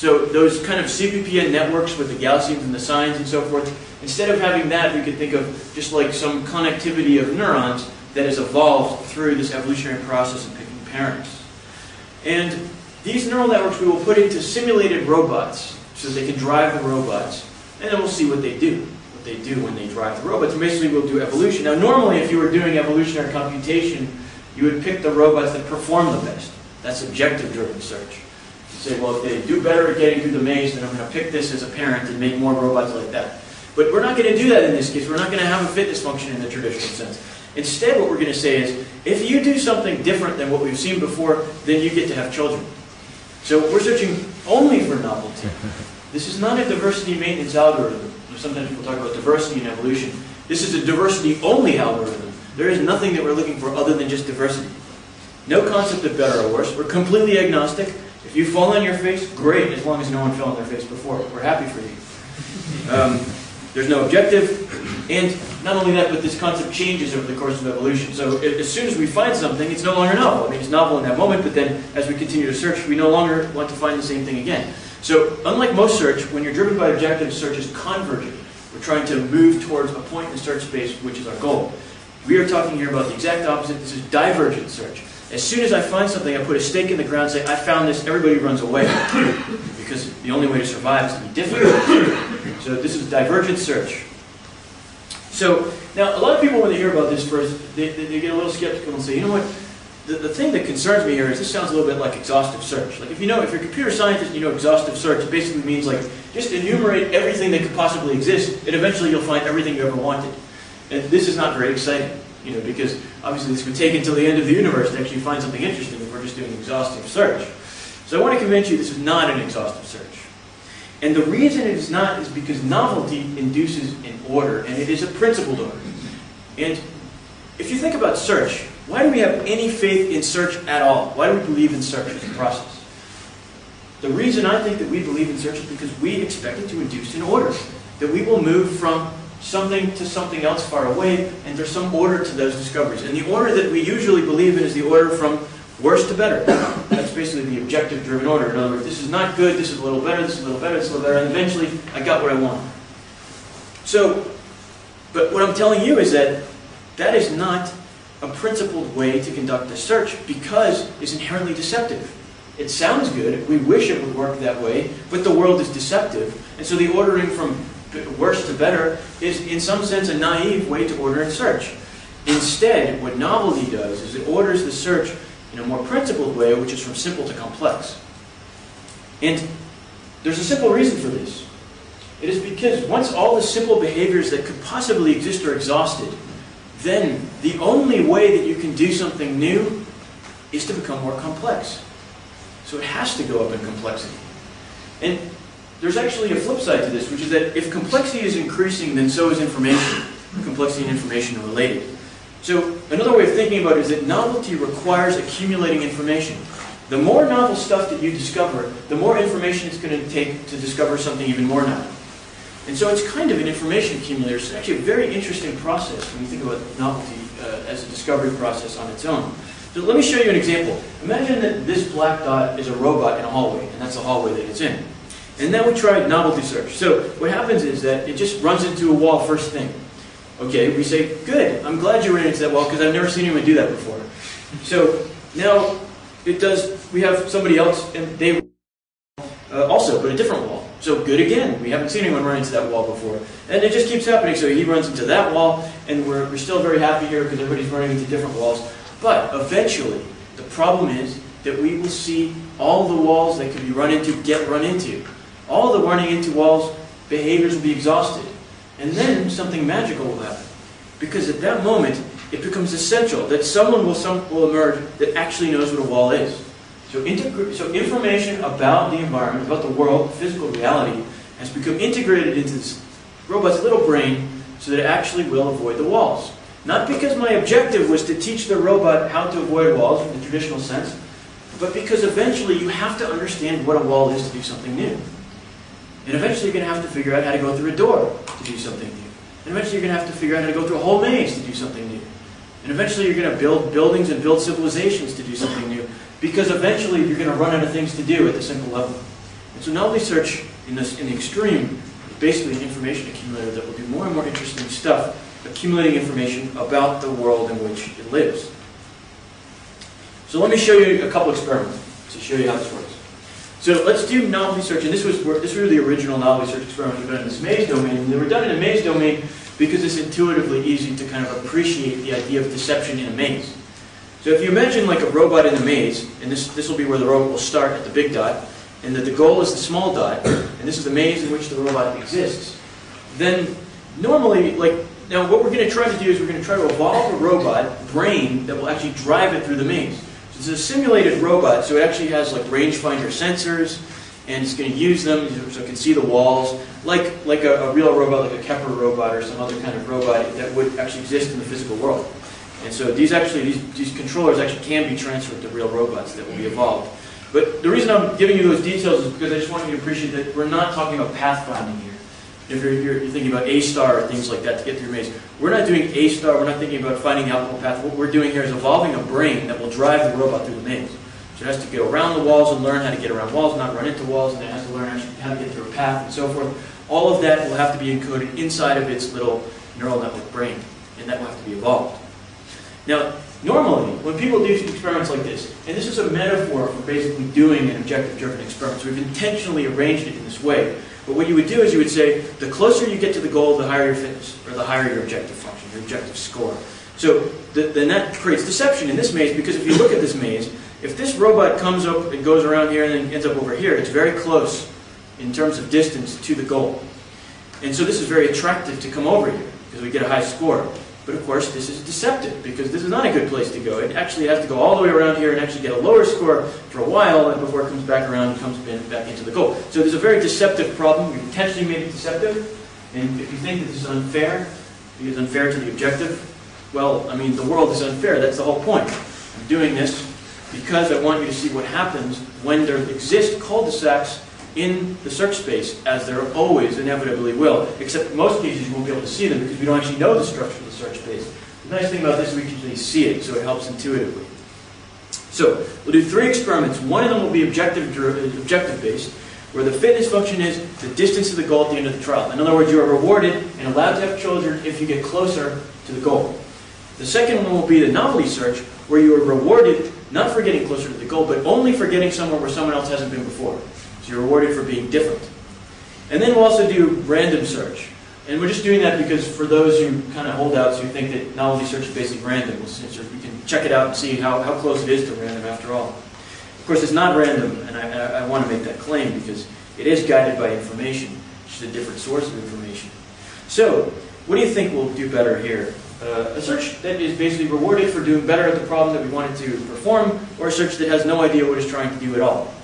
[SPEAKER 3] So those kind of CPPN networks with the Gaussians and the sines and so forth, instead of having that, we could think of just like some connectivity of neurons that has evolved through this evolutionary process of picking parents. And these neural networks we will put into simulated robots so they can drive the robots, and then we'll see what they do, what they do when they drive the robots. Basically we'll do evolution. Now normally if you were doing evolutionary computation, you would pick the robots that perform the best. That's objective-driven search say, well, if they do better at getting through the maze, then I'm going to pick this as a parent and make more robots like that. But we're not going to do that in this case. We're not going to have a fitness function in the traditional sense. Instead, what we're going to say is, if you do something different than what we've seen before, then you get to have children. So we're searching only for novelty. This is not a diversity maintenance algorithm. Sometimes people talk about diversity in evolution. This is a diversity-only algorithm. There is nothing that we're looking for other than just diversity. No concept of better or worse. We're completely agnostic. If you fall on your face, great, as long as no one fell on their face before. We're happy for you. Um, there's no objective, and not only that, but this concept changes over the course of evolution. So as soon as we find something, it's no longer novel. I mean, it's novel in that moment, but then as we continue to search, we no longer want to find the same thing again. So unlike most search, when you're driven by objective, search is convergent. We're trying to move towards a point in the search space, which is our goal. We are talking here about the exact opposite. This is divergent search. As soon as I find something, I put a stake in the ground and say, I found this, everybody runs away. because the only way to survive is to be different. so this is divergent search. So now a lot of people when they hear about this first, they, they, they get a little skeptical and say, you know what, the, the thing that concerns me here is this sounds a little bit like exhaustive search. Like if you know, if you're a computer scientist and you know exhaustive search, it basically means like just enumerate everything that could possibly exist, and eventually you'll find everything you ever wanted. And this is not very exciting. You know, because obviously this would take until the end of the universe to actually find something interesting if we're just doing an exhaustive search. So I want to convince you this is not an exhaustive search. And the reason it is not is because novelty induces an order, and it is a principled order. And if you think about search, why do we have any faith in search at all? Why do we believe in search as a process? The reason I think that we believe in search is because we expect it to induce an order. That we will move from something to something else far away, and there's some order to those discoveries. And the order that we usually believe in is the order from worse to better. That's basically the objective-driven order. In other words, this is not good, this is a little better, this is a little better, this is a little better, and eventually I got what I want. So, but what I'm telling you is that that is not a principled way to conduct a search because it's inherently deceptive. It sounds good, we wish it would work that way, but the world is deceptive. And so the ordering from worse to better is in some sense a naive way to order and search. Instead, what novelty does is it orders the search in a more principled way, which is from simple to complex. And there's a simple reason for this. It is because once all the simple behaviors that could possibly exist are exhausted, then the only way that you can do something new is to become more complex. So it has to go up in complexity. And there's actually a flip side to this, which is that if complexity is increasing, then so is information. Complexity and information are related. So another way of thinking about it is that novelty requires accumulating information. The more novel stuff that you discover, the more information it's going to take to discover something even more novel. And so it's kind of an information accumulator. It's actually a very interesting process when you think about novelty uh, as a discovery process on its own. So let me show you an example. Imagine that this black dot is a robot in a hallway, and that's the hallway that it's in. And then we tried novelty search. So what happens is that it just runs into a wall first thing. Okay, we say, good, I'm glad you ran into that wall because I've never seen anyone do that before. So now it does, we have somebody else and they uh, also, but a different wall. So good again, we haven't seen anyone run into that wall before. And it just keeps happening. So he runs into that wall and we're, we're still very happy here because everybody's running into different walls. But eventually, the problem is that we will see all the walls that could be run into get run into all the running into walls behaviors will be exhausted. And then something magical will happen. Because at that moment, it becomes essential that someone will, some, will emerge that actually knows what a wall is. So, so information about the environment, about the world, physical reality, has become integrated into this robot's little brain so that it actually will avoid the walls. Not because my objective was to teach the robot how to avoid walls in the traditional sense, but because eventually you have to understand what a wall is to do something new. And eventually you're going to have to figure out how to go through a door to do something new. And eventually you're going to have to figure out how to go through a whole maze to do something new. And eventually you're going to build buildings and build civilizations to do something new. Because eventually you're going to run out of things to do at the simple level. And so novelty search in, this, in the extreme is basically an information accumulator that will do more and more interesting stuff, accumulating information about the world in which it lives. So let me show you a couple experiments to show you how this works. So let's do novelty search, and this was this were the original novelty search experiments we done in this maze domain. And they were done in a maze domain because it's intuitively easy to kind of appreciate the idea of deception in a maze. So if you imagine like a robot in a maze, and this, this will be where the robot will start at the big dot, and that the goal is the small dot, and this is the maze in which the robot exists, then normally, like, now what we're going to try to do is we're going to try to evolve a robot brain that will actually drive it through the maze. It's a simulated robot, so it actually has like rangefinder sensors, and it's going to use them so it can see the walls, like, like a, a real robot, like a Khepera robot or some other kind of robot that would actually exist in the physical world. And so these actually, these, these controllers actually can be transferred to real robots that will be evolved. But the reason I'm giving you those details is because I just want you to appreciate that we're not talking about pathfinding here. If you're, you're, you're thinking about A-star or things like that to get through your maze, we're not doing A-star, we're not thinking about finding the optimal path. What we're doing here is evolving a brain that will drive the robot through the maze. So it has to go around the walls and learn how to get around walls, not run into walls, and it has to learn how to get through a path and so forth. All of that will have to be encoded inside of its little neural network brain, and that will have to be evolved. Now, normally, when people do experiments like this, and this is a metaphor for basically doing an objective-driven experiment, so we've intentionally arranged it in this way. But what you would do is you would say, the closer you get to the goal, the higher your fitness, or the higher your objective function, your objective score. So the, then that creates deception in this maze, because if you look at this maze, if this robot comes up and goes around here and then ends up over here, it's very close in terms of distance to the goal. And so this is very attractive to come over here, because we get a high score. But of course, this is deceptive because this is not a good place to go. It actually has to go all the way around here and actually get a lower score for a while and before it comes back around and comes back into the goal. So there's a very deceptive problem. We intentionally made it deceptive. And if you think that this is unfair, because unfair to the objective, well, I mean, the world is unfair. That's the whole point. I'm doing this because I want you to see what happens when there exist cul-de-sacs in the search space, as there always inevitably will, except in most cases you won't be able to see them because we don't actually know the structure of the search space. The nice thing about this is we can actually see it, so it helps intuitively. So, we'll do three experiments. One of them will be objective, objective based, where the fitness function is the distance to the goal at the end of the trial. In other words, you are rewarded and allowed to have children if you get closer to the goal. The second one will be the novelty search, where you are rewarded not for getting closer to the goal, but only for getting somewhere where someone else hasn't been before. You're rewarded for being different. And then we'll also do random search. And we're just doing that because for those who kind of holdouts who think that novelty search is basically random, we can check it out and see how, how close it is to random after all. Of course, it's not random, and I, I, want to make that claim because it is guided by information, which is a different source of information. So, what do you think we'll do better here? Uh, a search that is basically rewarded for doing better at the problem that we wanted to perform, or a search that has no idea what it's trying to do at all?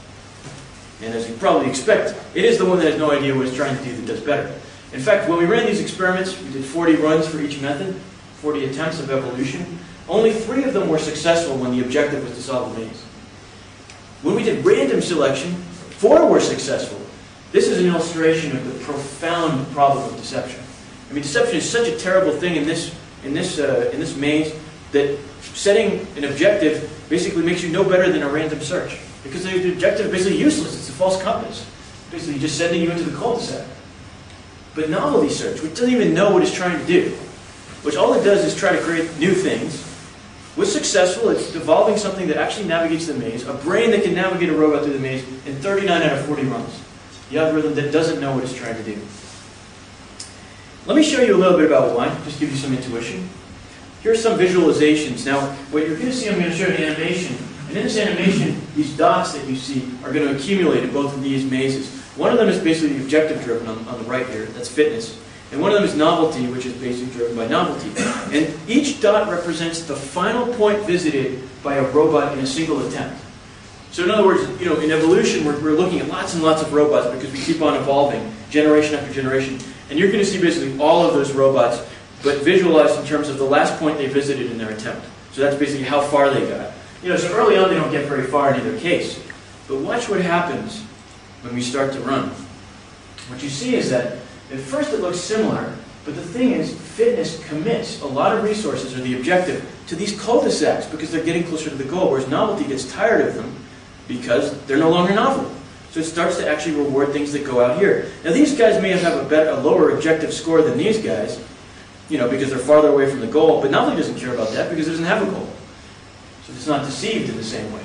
[SPEAKER 3] And as you probably expect, it is the one that has no idea what it's trying to do that does better. In fact, when we ran these experiments, we did 40 runs for each method, 40 attempts of evolution. Only three of them were successful when the objective was to solve a maze. When we did random selection, four were successful. This is an illustration of the profound problem of deception. I mean, deception is such a terrible thing in this, in this, uh, in this maze that setting an objective basically makes you no better than a random search. Because the objective is basically useless. False compass. Basically just sending you into the cul-de-sac. But novelty search, which doesn't even know what it's trying to do, which all it does is try to create new things, was successful. It's evolving something that actually navigates the maze, a brain that can navigate a robot through the maze in 39 out of 40 runs. The algorithm that doesn't know what it's trying to do. Let me show you a little bit about one, just give you some intuition. Here's some visualizations. Now, what you're going to see, I'm going to show you an animation and in this animation, these dots that you see are going to accumulate in both of these mazes. One of them is basically objective driven on, on the right here, that's fitness. And one of them is novelty, which is basically driven by novelty. And each dot represents the final point visited by a robot in a single attempt. So in other words, you know, in evolution, we're, we're looking at lots and lots of robots because we keep on evolving, generation after generation. And you're going to see basically all of those robots, but visualized in terms of the last point they visited in their attempt. So that's basically how far they got. You know, so early on they don't get very far in either case. But watch what happens when we start to run. What you see is that at first it looks similar, but the thing is, fitness commits a lot of resources, or the objective, to these cul-de-sacs because they're getting closer to the goal, whereas novelty gets tired of them because they're no longer novel. So it starts to actually reward things that go out here. Now these guys may have a, better, a lower objective score than these guys, you know, because they're farther away from the goal, but novelty doesn't care about that because it doesn't have a goal. So it's not deceived in the same way.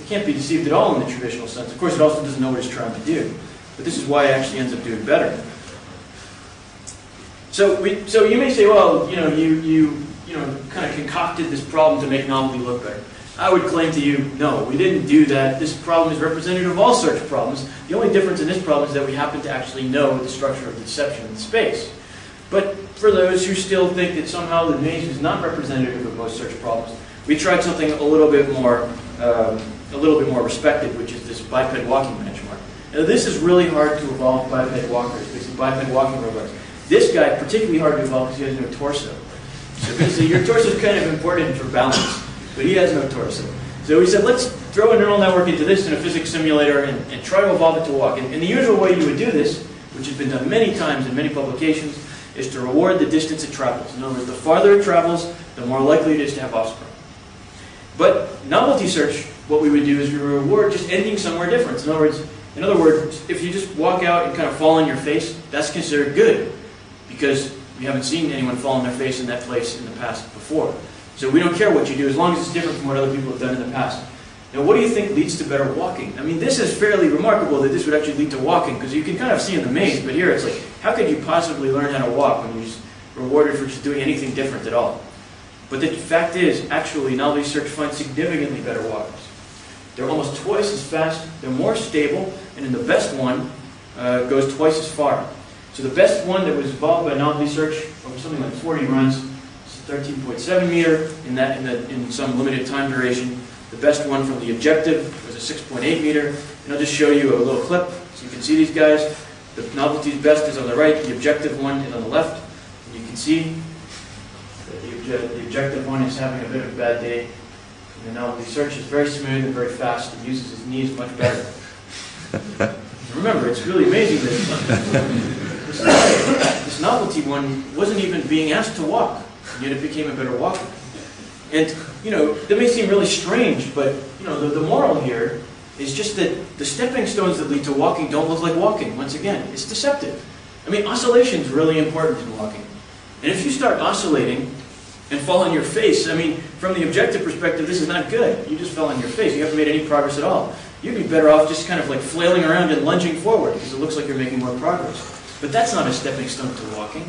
[SPEAKER 3] It can't be deceived at all in the traditional sense. Of course, it also doesn't know what it's trying to do. But this is why it actually ends up doing better. So, we, so you may say, well, you know, you, you, you know, kind of concocted this problem to make novelty look better. I would claim to you, no, we didn't do that. This problem is representative of all search problems. The only difference in this problem is that we happen to actually know the structure of the deception in space. But for those who still think that somehow the maze is not representative of most search problems, we tried something a little bit more, um, a little bit more respected, which is this biped walking benchmark. Now this is really hard to evolve biped walkers, basically biped walking robots. This guy, particularly hard to evolve because he has no torso. So your torso is kind of important for balance, but he has no torso. So we said, let's throw a neural network into this in a physics simulator and, and try to evolve it to walk. And, and the usual way you would do this, which has been done many times in many publications, is to reward the distance it travels. In other words, the farther it travels, the more likely it is to have offspring. But novelty search, what we would do is we reward just ending somewhere different. In other words, in other words, if you just walk out and kind of fall on your face, that's considered good because we haven't seen anyone fall on their face in that place in the past before. So we don't care what you do as long as it's different from what other people have done in the past. Now, what do you think leads to better walking? I mean, this is fairly remarkable that this would actually lead to walking because you can kind of see in the maze, but here it's like, how could you possibly learn how to walk when you're rewarded for just doing anything different at all? But the fact is, actually, novelty search finds significantly better waters. They're almost twice as fast, they're more stable, and in the best one, uh, goes twice as far. So the best one that was evolved by novelty search over something like 40 runs is 13.7 meter in that in, the, in some limited time duration. The best one from the objective was a 6.8 meter. And I'll just show you a little clip so you can see these guys. The novelty's best is on the right, the objective one is on the left. And you can see the, the objective one is having a bit of a bad day. And now the search is very smooth and very fast. It uses his knees much better. Remember, it's really amazing that this novelty one wasn't even being asked to walk, yet it became a better walker. And, you know, that may seem really strange, but, you know, the, the moral here is just that the stepping stones that lead to walking don't look like walking. Once again, it's deceptive. I mean, oscillation is really important in walking. And if you start oscillating and fall on your face, I mean, from the objective perspective, this is not good. You just fell on your face. You haven't made any progress at all. You'd be better off just kind of like flailing around and lunging forward because it looks like you're making more progress. But that's not a stepping stone to walking.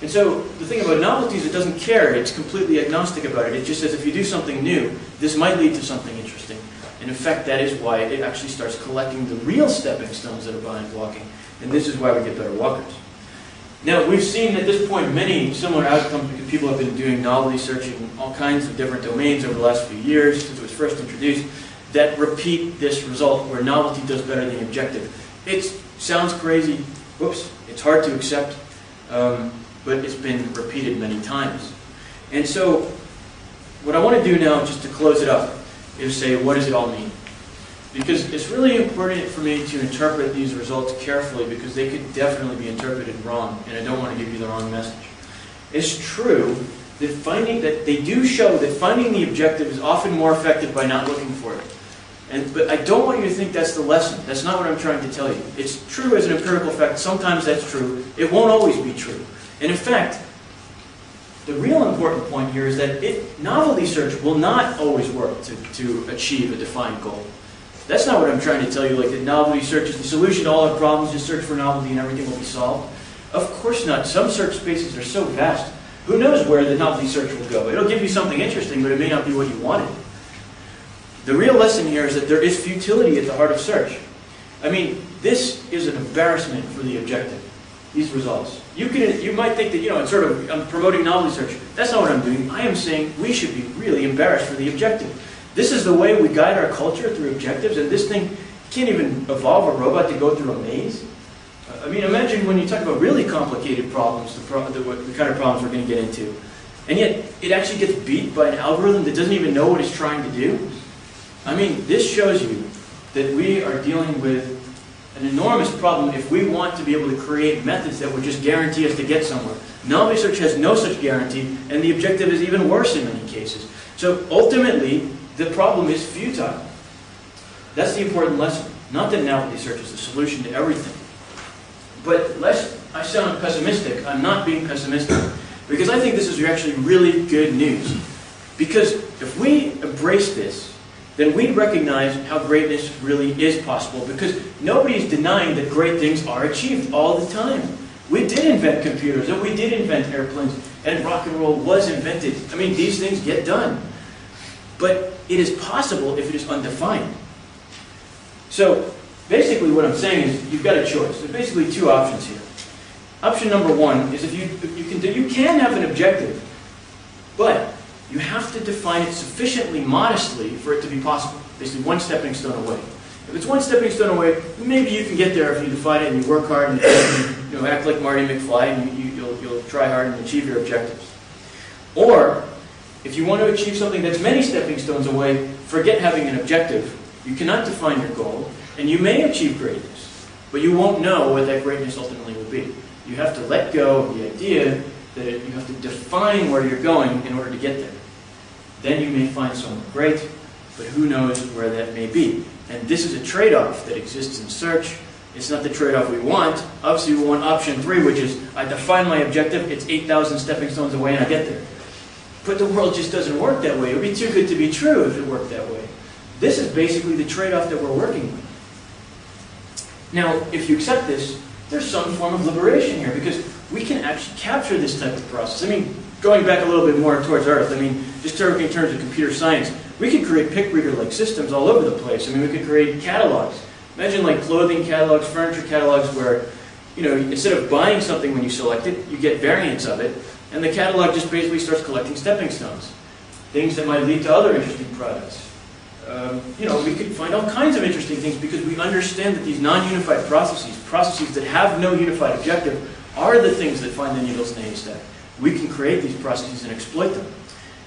[SPEAKER 3] And so the thing about novelty is it doesn't care. It's completely agnostic about it. It just says if you do something new, this might lead to something interesting. And in fact, that is why it actually starts collecting the real stepping stones that are behind walking. And this is why we get better walkers. Now, we've seen at this point many similar outcomes because people have been doing novelty searching in all kinds of different domains over the last few years since it was first introduced that repeat this result where novelty does better than the objective. It sounds crazy, whoops, it's hard to accept, um, but it's been repeated many times. And so, what I want to do now, just to close it up, is say, what does it all mean? Because it's really important for me to interpret these results carefully because they could definitely be interpreted wrong, and I don't want to give you the wrong message. It's true that finding that they do show that finding the objective is often more effective by not looking for it. And, but I don't want you to think that's the lesson. That's not what I'm trying to tell you. It's true as an empirical fact. Sometimes that's true. It won't always be true. And in fact, the real important point here is that it, novelty search will not always work to, to achieve a defined goal. That's not what I'm trying to tell you, like that novelty search is the solution to all our problems, just search for novelty and everything will be solved. Of course not. Some search spaces are so vast. Who knows where the novelty search will go? It'll give you something interesting, but it may not be what you wanted. The real lesson here is that there is futility at the heart of search. I mean, this is an embarrassment for the objective, these results. You, can, you might think that, you know, it's sort of, I'm promoting novelty search. That's not what I'm doing. I am saying we should be really embarrassed for the objective. This is the way we guide our culture through objectives, and this thing can't even evolve a robot to go through a maze. I mean, imagine when you talk about really complicated problems, the, pro- the, the kind of problems we're going to get into, and yet it actually gets beat by an algorithm that doesn't even know what it's trying to do. I mean, this shows you that we are dealing with an enormous problem if we want to be able to create methods that would just guarantee us to get somewhere. Null research has no such guarantee, and the objective is even worse in many cases. So ultimately, the problem is futile. That's the important lesson. Not that now research is the solution to everything. But lest I sound pessimistic, I'm not being pessimistic. Because I think this is actually really good news. Because if we embrace this, then we recognize how greatness really is possible. Because nobody's denying that great things are achieved all the time. We did invent computers, and we did invent airplanes, and rock and roll was invented. I mean, these things get done. But it is possible if it is undefined. So basically what I'm saying is you've got a choice. There's basically two options here. Option number one is if you, if you, can, you can have an objective, but you have to define it sufficiently modestly for it to be possible. Basically one stepping stone away. If it's one stepping stone away, maybe you can get there if you define it and you work hard and you know, act like Marty McFly and you, you, you'll, you'll try hard and achieve your objectives. Or, if you want to achieve something that's many stepping stones away, forget having an objective. You cannot define your goal, and you may achieve greatness, but you won't know what that greatness ultimately will be. You have to let go of the idea that you have to define where you're going in order to get there. Then you may find somewhere great, but who knows where that may be. And this is a trade-off that exists in search. It's not the trade-off we want. Obviously, we want option three, which is I define my objective, it's 8,000 stepping stones away, and I get there. But the world just doesn't work that way. It would be too good to be true if it worked that way. This is basically the trade-off that we're working with. Now, if you accept this, there's some form of liberation here because we can actually capture this type of process. I mean, going back a little bit more towards Earth, I mean, just in terms of computer science, we could create PicBreeder-like systems all over the place. I mean, we could create catalogs. Imagine like clothing catalogs, furniture catalogs, where you know instead of buying something when you select it, you get variants of it, and the catalog just basically starts collecting stepping stones, things that might lead to other interesting products. Um, you know, we could find all kinds of interesting things because we understand that these non-unified processes, processes that have no unified objective, are the things that find the needles in the haystack. We can create these processes and exploit them.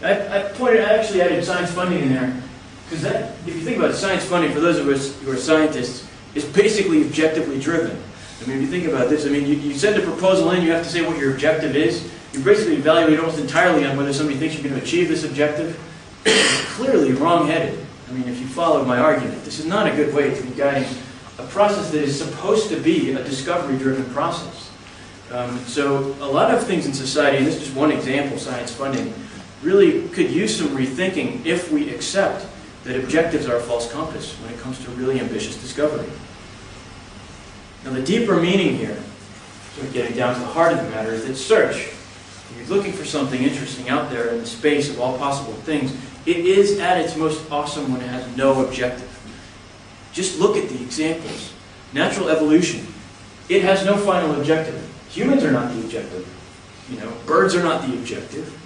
[SPEAKER 3] I, I pointed, I actually added science funding in there because that, if you think about it, science funding for those of us who are scientists is basically objectively driven. I mean, if you think about this, I mean, you, you send a proposal in, you have to say what your objective is. You basically evaluate almost entirely on whether somebody thinks you're going to achieve this objective. It's clearly wrong-headed. I mean, if you follow my argument, this is not a good way to be guiding a process that is supposed to be a discovery-driven process. Um, so a lot of things in society, and this is just one example, science funding, really could use some rethinking if we accept that objectives are a false compass when it comes to really ambitious discovery. Now the deeper meaning here, sort of getting down to the heart of the matter, is that search, if you're looking for something interesting out there in the space of all possible things, it is at its most awesome when it has no objective. Just look at the examples. Natural evolution, it has no final objective. Humans are not the objective. You know, birds are not the objective.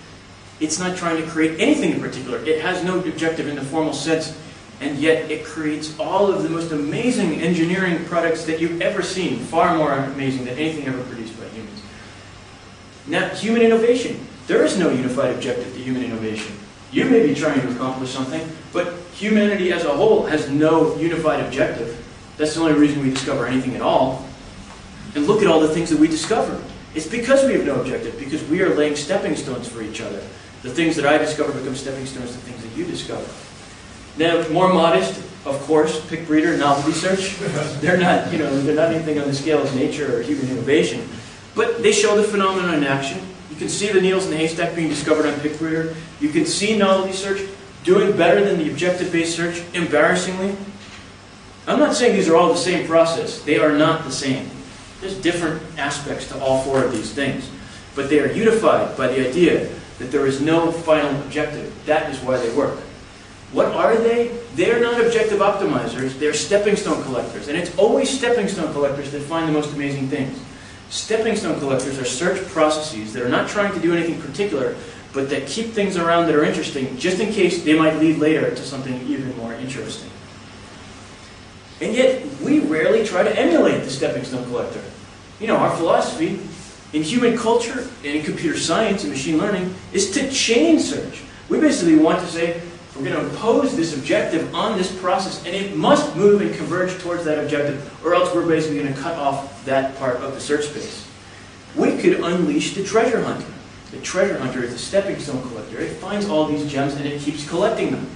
[SPEAKER 3] It's not trying to create anything in particular. It has no objective in the formal sense, and yet it creates all of the most amazing engineering products that you've ever seen, far more amazing than anything ever produced. Now, human innovation. There is no unified objective to human innovation. You may be trying to accomplish something, but humanity as a whole has no unified objective. That's the only reason we discover anything at all. And look at all the things that we discover. It's because we have no objective, because we are laying stepping stones for each other. The things that I discover become stepping stones to things that you discover. Now, more modest, of course, PicBreeder, novelty search. They're not, you know, they're not anything on the scale of nature or human innovation. But they show the phenomenon in action. You can see the needles in the haystack being discovered on PicBreeder. You can see novelty search doing better than the objective-based search, embarrassingly. I'm not saying these are all the same process. They are not the same. There's different aspects to all four of these things. But they are unified by the idea that there is no final objective. That is why they work. What are they? They're not objective optimizers, they're stepping stone collectors. And it's always stepping stone collectors that find the most amazing things. Stepping stone collectors are search processes that are not trying to do anything particular, but that keep things around that are interesting, just in case they might lead later to something even more interesting. And yet, we rarely try to emulate the stepping stone collector. you know, our philosophy in human culture and in computer science and machine learning is to chain search. We basically want to say, we're going to impose this objective on this process, and it must move and converge towards that objective, or else we're basically going to cut off that part of the search space. We could unleash the treasure hunter. The treasure hunter is a stepping stone collector. It finds all these gems and it keeps collecting them.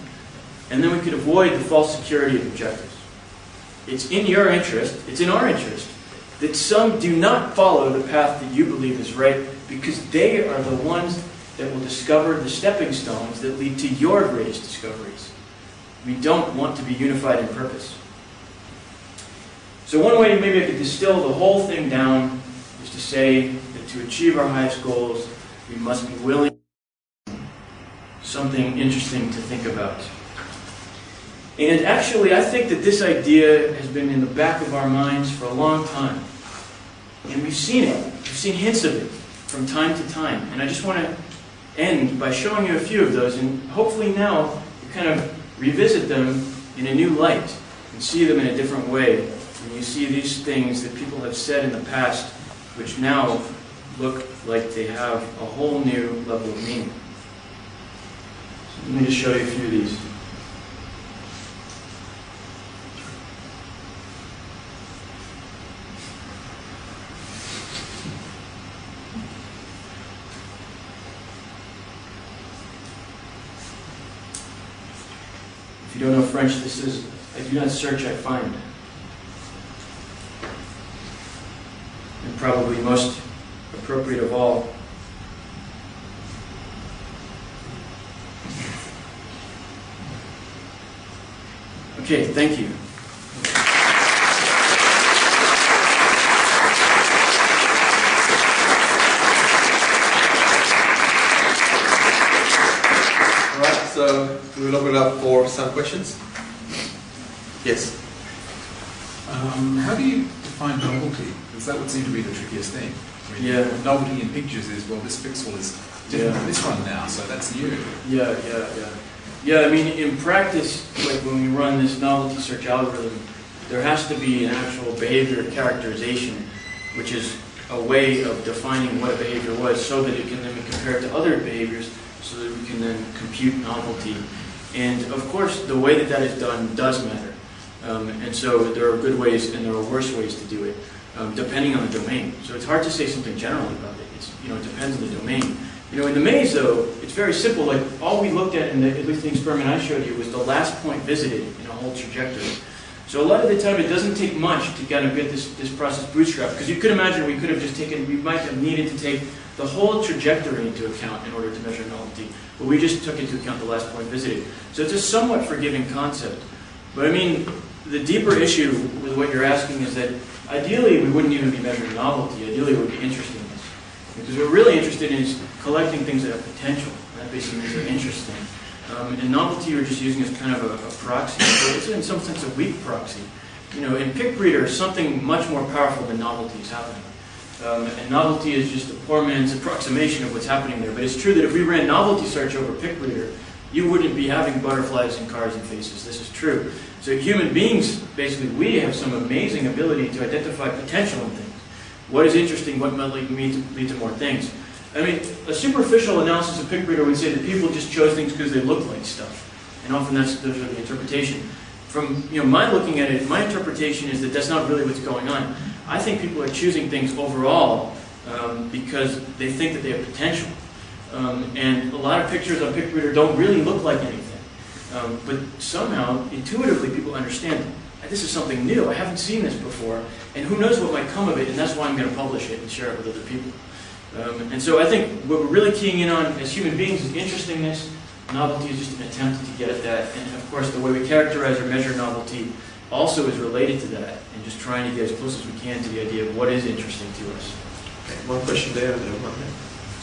[SPEAKER 3] And then we could avoid the false security of objectives. It's in your interest, it's in our interest, that some do not follow the path that you believe is right because they are the ones that will discover the stepping stones that lead to your greatest discoveries. We don't want to be unified in purpose. So one way maybe I could distill the whole thing down is to say that to achieve our highest goals, we must be willing something interesting to think about. And actually, I think that this idea has been in the back of our minds for a long time. And we've seen it. We've seen hints of it from time to time. And I just want to end by showing you a few of those. And hopefully now you kind of revisit them in a new light and see them in a different way. And you see these things that people have said in the past, which now look like they have a whole new level of meaning. So let me just show you a few of these. French, this is I do not search, I find. And probably most appropriate of all. Okay, thank you.
[SPEAKER 2] So we will open it up for some questions. Yes.
[SPEAKER 4] Um, how do you define novelty? Because that would seem to be the trickiest thing. I mean,
[SPEAKER 3] Yeah.
[SPEAKER 4] Novelty in pictures is, well, this pixel is different
[SPEAKER 3] Yeah.
[SPEAKER 4] from this one now, so that's new.
[SPEAKER 3] Yeah, yeah, yeah. Yeah, I mean, in practice, like when we run this novelty search algorithm, there has to be an actual behavior characterization, which is a way of defining what a behavior was so that it can then be compared to other behaviors so that we can then compute novelty. And of course, the way that that is done does matter. Um, and so there are good ways and there are worse ways to do it, um, depending on the domain. So it's hard to say something generally about it. It's, you know, it depends on the domain. You know, in the maze, though, it's very simple. Like, all we looked at in the, at least the experiment I showed you, was the last point visited in a whole trajectory. So a lot of the time, it doesn't take much to kind of get this, this process bootstrapped. Because you could imagine we could have just taken, we might have needed to take the whole trajectory into account in order to measure novelty. But we just took into account the last point visited. So it's a somewhat forgiving concept. But I mean, the deeper issue with what you're asking is that ideally we wouldn't even be measuring novelty. Ideally, it would be interestingness. Because we're really interested in is collecting things that have potential. That basically means they're interesting. Um, and novelty we're just using as kind of a, a proxy. So it's in some sense a weak proxy. You know, in PicBreeder, something much more powerful than novelty is happening. Um, and novelty is just a poor man's approximation of what's happening there. But it's true that if we ran novelty search over PicBreeder, you wouldn't be having butterflies and cars and faces. This is true. So human beings, basically, we have some amazing ability to identify potential in things. What is interesting, what might lead, to, lead to more things. I mean, a superficial analysis of PicBreeder would say that people just chose things because they look like stuff. And often that's those are the interpretation. From you know my looking at it, my interpretation is that that's not really what's going on. I think people are choosing things overall um, because they think that they have potential. Um, and a lot of pictures on PicBreeder don't really look like anything. Um, but somehow, intuitively, people understand this is something new. I haven't seen this before, and who knows what might come of it, and that's why I'm going to publish it and share it with other people. Um, and so I think what we're really keying in on as human beings is interestingness. Novelty is just an attempt to get at that. And of course, the way we characterize or measure novelty also is related to that, and just trying to get as close as we can to the idea of what is interesting to us.
[SPEAKER 2] Okay, one question there and then one there.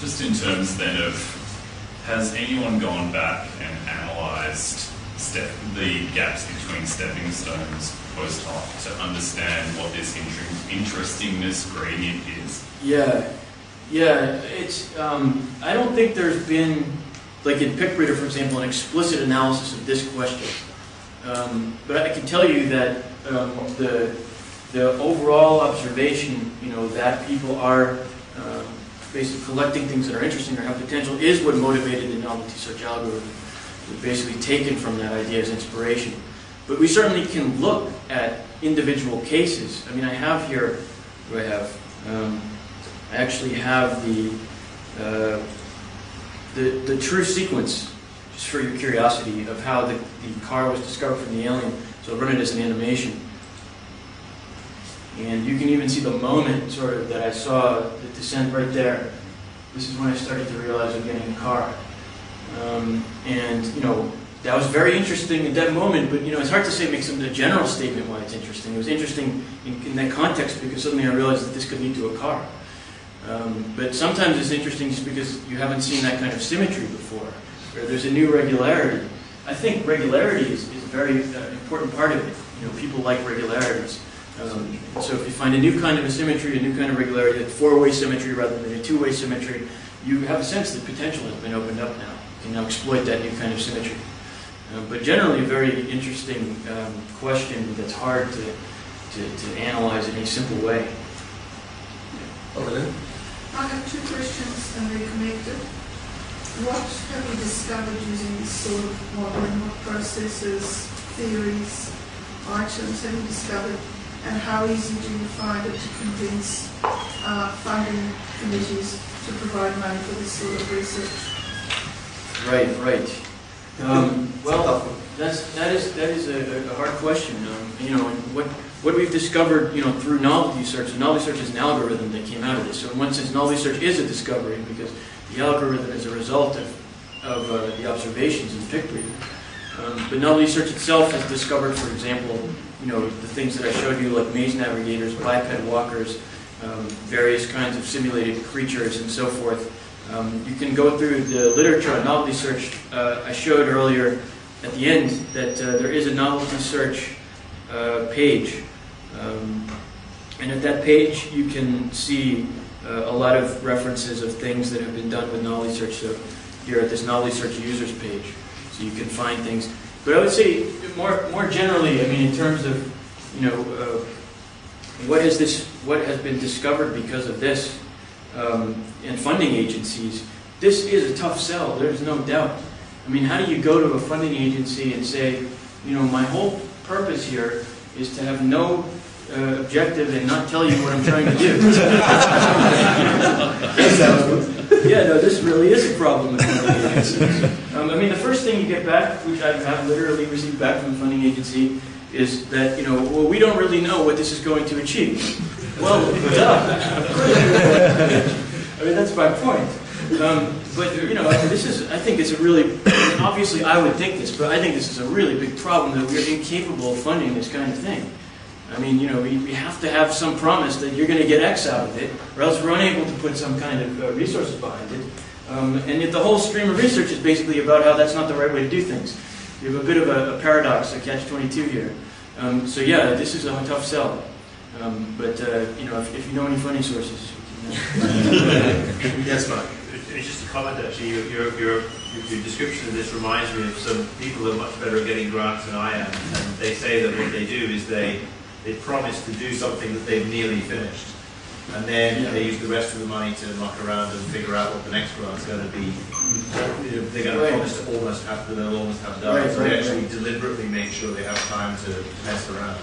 [SPEAKER 5] Just in terms then of, has anyone gone back and analysed step, the gaps between stepping stones post hoc to understand what this inter- interestingness gradient is?
[SPEAKER 3] Yeah, yeah. It's. Um, I don't think there's been, like in PicBreeder, for example, an explicit analysis of this question. Um, but I can tell you that um, the the overall observation, you know, that people are um, basically collecting things that are interesting or have potential is what motivated the novelty search algorithm. We've basically taken from that idea as inspiration. But we certainly can look at individual cases. I mean, I have here, do I have? Um, I actually have the, uh, the, the true sequence, just for your curiosity, of how the, the car was discovered from the alien. So I'll run it as an animation. And you can even see the moment, sort of, that I saw the descent right there. This is when I started to realize I'm getting a car. Um, and, you know, that was very interesting at that moment, but, you know, it's hard to say, make some a general statement why it's interesting. It was interesting in, in that context because suddenly I realized that this could lead to a car. Um, but sometimes it's interesting just because you haven't seen that kind of symmetry before, or there's a new regularity. I think regularity is, is a very uh, important part of it. You know, people like regularities. Um, so if you find a new kind of a symmetry, a new kind of regularity, like four-way symmetry rather than a two-way symmetry, you have a sense that potential has been opened up now. You can now exploit that new kind of symmetry. Uh, but generally, a very interesting um, question that's hard to, to, to analyze in a simple way.
[SPEAKER 2] Over there.
[SPEAKER 6] I have two questions and they're connected. What have you discovered using this sort of modeling? What processes, theories, items have you discovered? And how easy do you find it to convince uh, funding committees to provide money for this sort of research?
[SPEAKER 3] Right, right. Um, well, that's, that is, that is a, a hard question. Um, you know, what, what we've discovered, you know, through novelty search, novelty search is an algorithm that came out of this. So in one sense, novelty search is a discovery because the algorithm is a result of, of uh, the observations in PicBreeder. Um, but novelty search itself has discovered, for example, you know, the things that I showed you, like maze navigators, biped walkers, um, various kinds of simulated creatures, and so forth. Um, you can go through the literature on novelty search. Uh, I showed earlier at the end that uh, there is a novelty search uh, page. Um, and at that page, you can see a lot of references of things that have been done with novelty search. So here at this novelty search users page, so you can find things. But I would say more more generally, I mean, in terms of you know uh, what is this, what has been discovered because of this, um, and funding agencies, this is a tough sell. There's no doubt. I mean, how do you go to a funding agency and say, you know, my whole purpose here is to have no uh, objective and not tell you what I'm trying to do. yeah, no, this really is a problem with funding agencies. Um, I mean, the first thing you get back, which I have literally received back from a funding agency, is that, you know, well, we don't really know what this is going to achieve. Well, duh. I mean, that's my point. Um, but, you know, this is, I think it's a really, obviously I would think this, but I think this is a really big problem that we're incapable of funding this kind of thing. I mean, you know, we, we have to have some promise that you're going to get X out of it, or else we're unable to put some kind of uh, resources behind it. Um, and yet the whole stream of research is basically about how that's not the right way to do things. You have a bit of a, a paradox, a catch-22 here. Um, so yeah, this is a tough sell. Um, but, uh, you know, if, if you know any funding sources, we can, uh,
[SPEAKER 2] Yes, Mark.
[SPEAKER 7] It's just a comment actually, your, your, your, your description of this reminds me of some people who are much better at getting grants than I am. And they say that what they do is they, they promise to do something that they've nearly finished. And then
[SPEAKER 3] Yeah.
[SPEAKER 7] they use the rest of the money to muck around and figure out what the next grant's going to be. They're going to
[SPEAKER 3] Right.
[SPEAKER 7] promise to almost have, to they'll almost have done.
[SPEAKER 3] Right,
[SPEAKER 7] so
[SPEAKER 3] right,
[SPEAKER 7] they actually
[SPEAKER 3] right.
[SPEAKER 7] deliberately make sure they have time to mess around.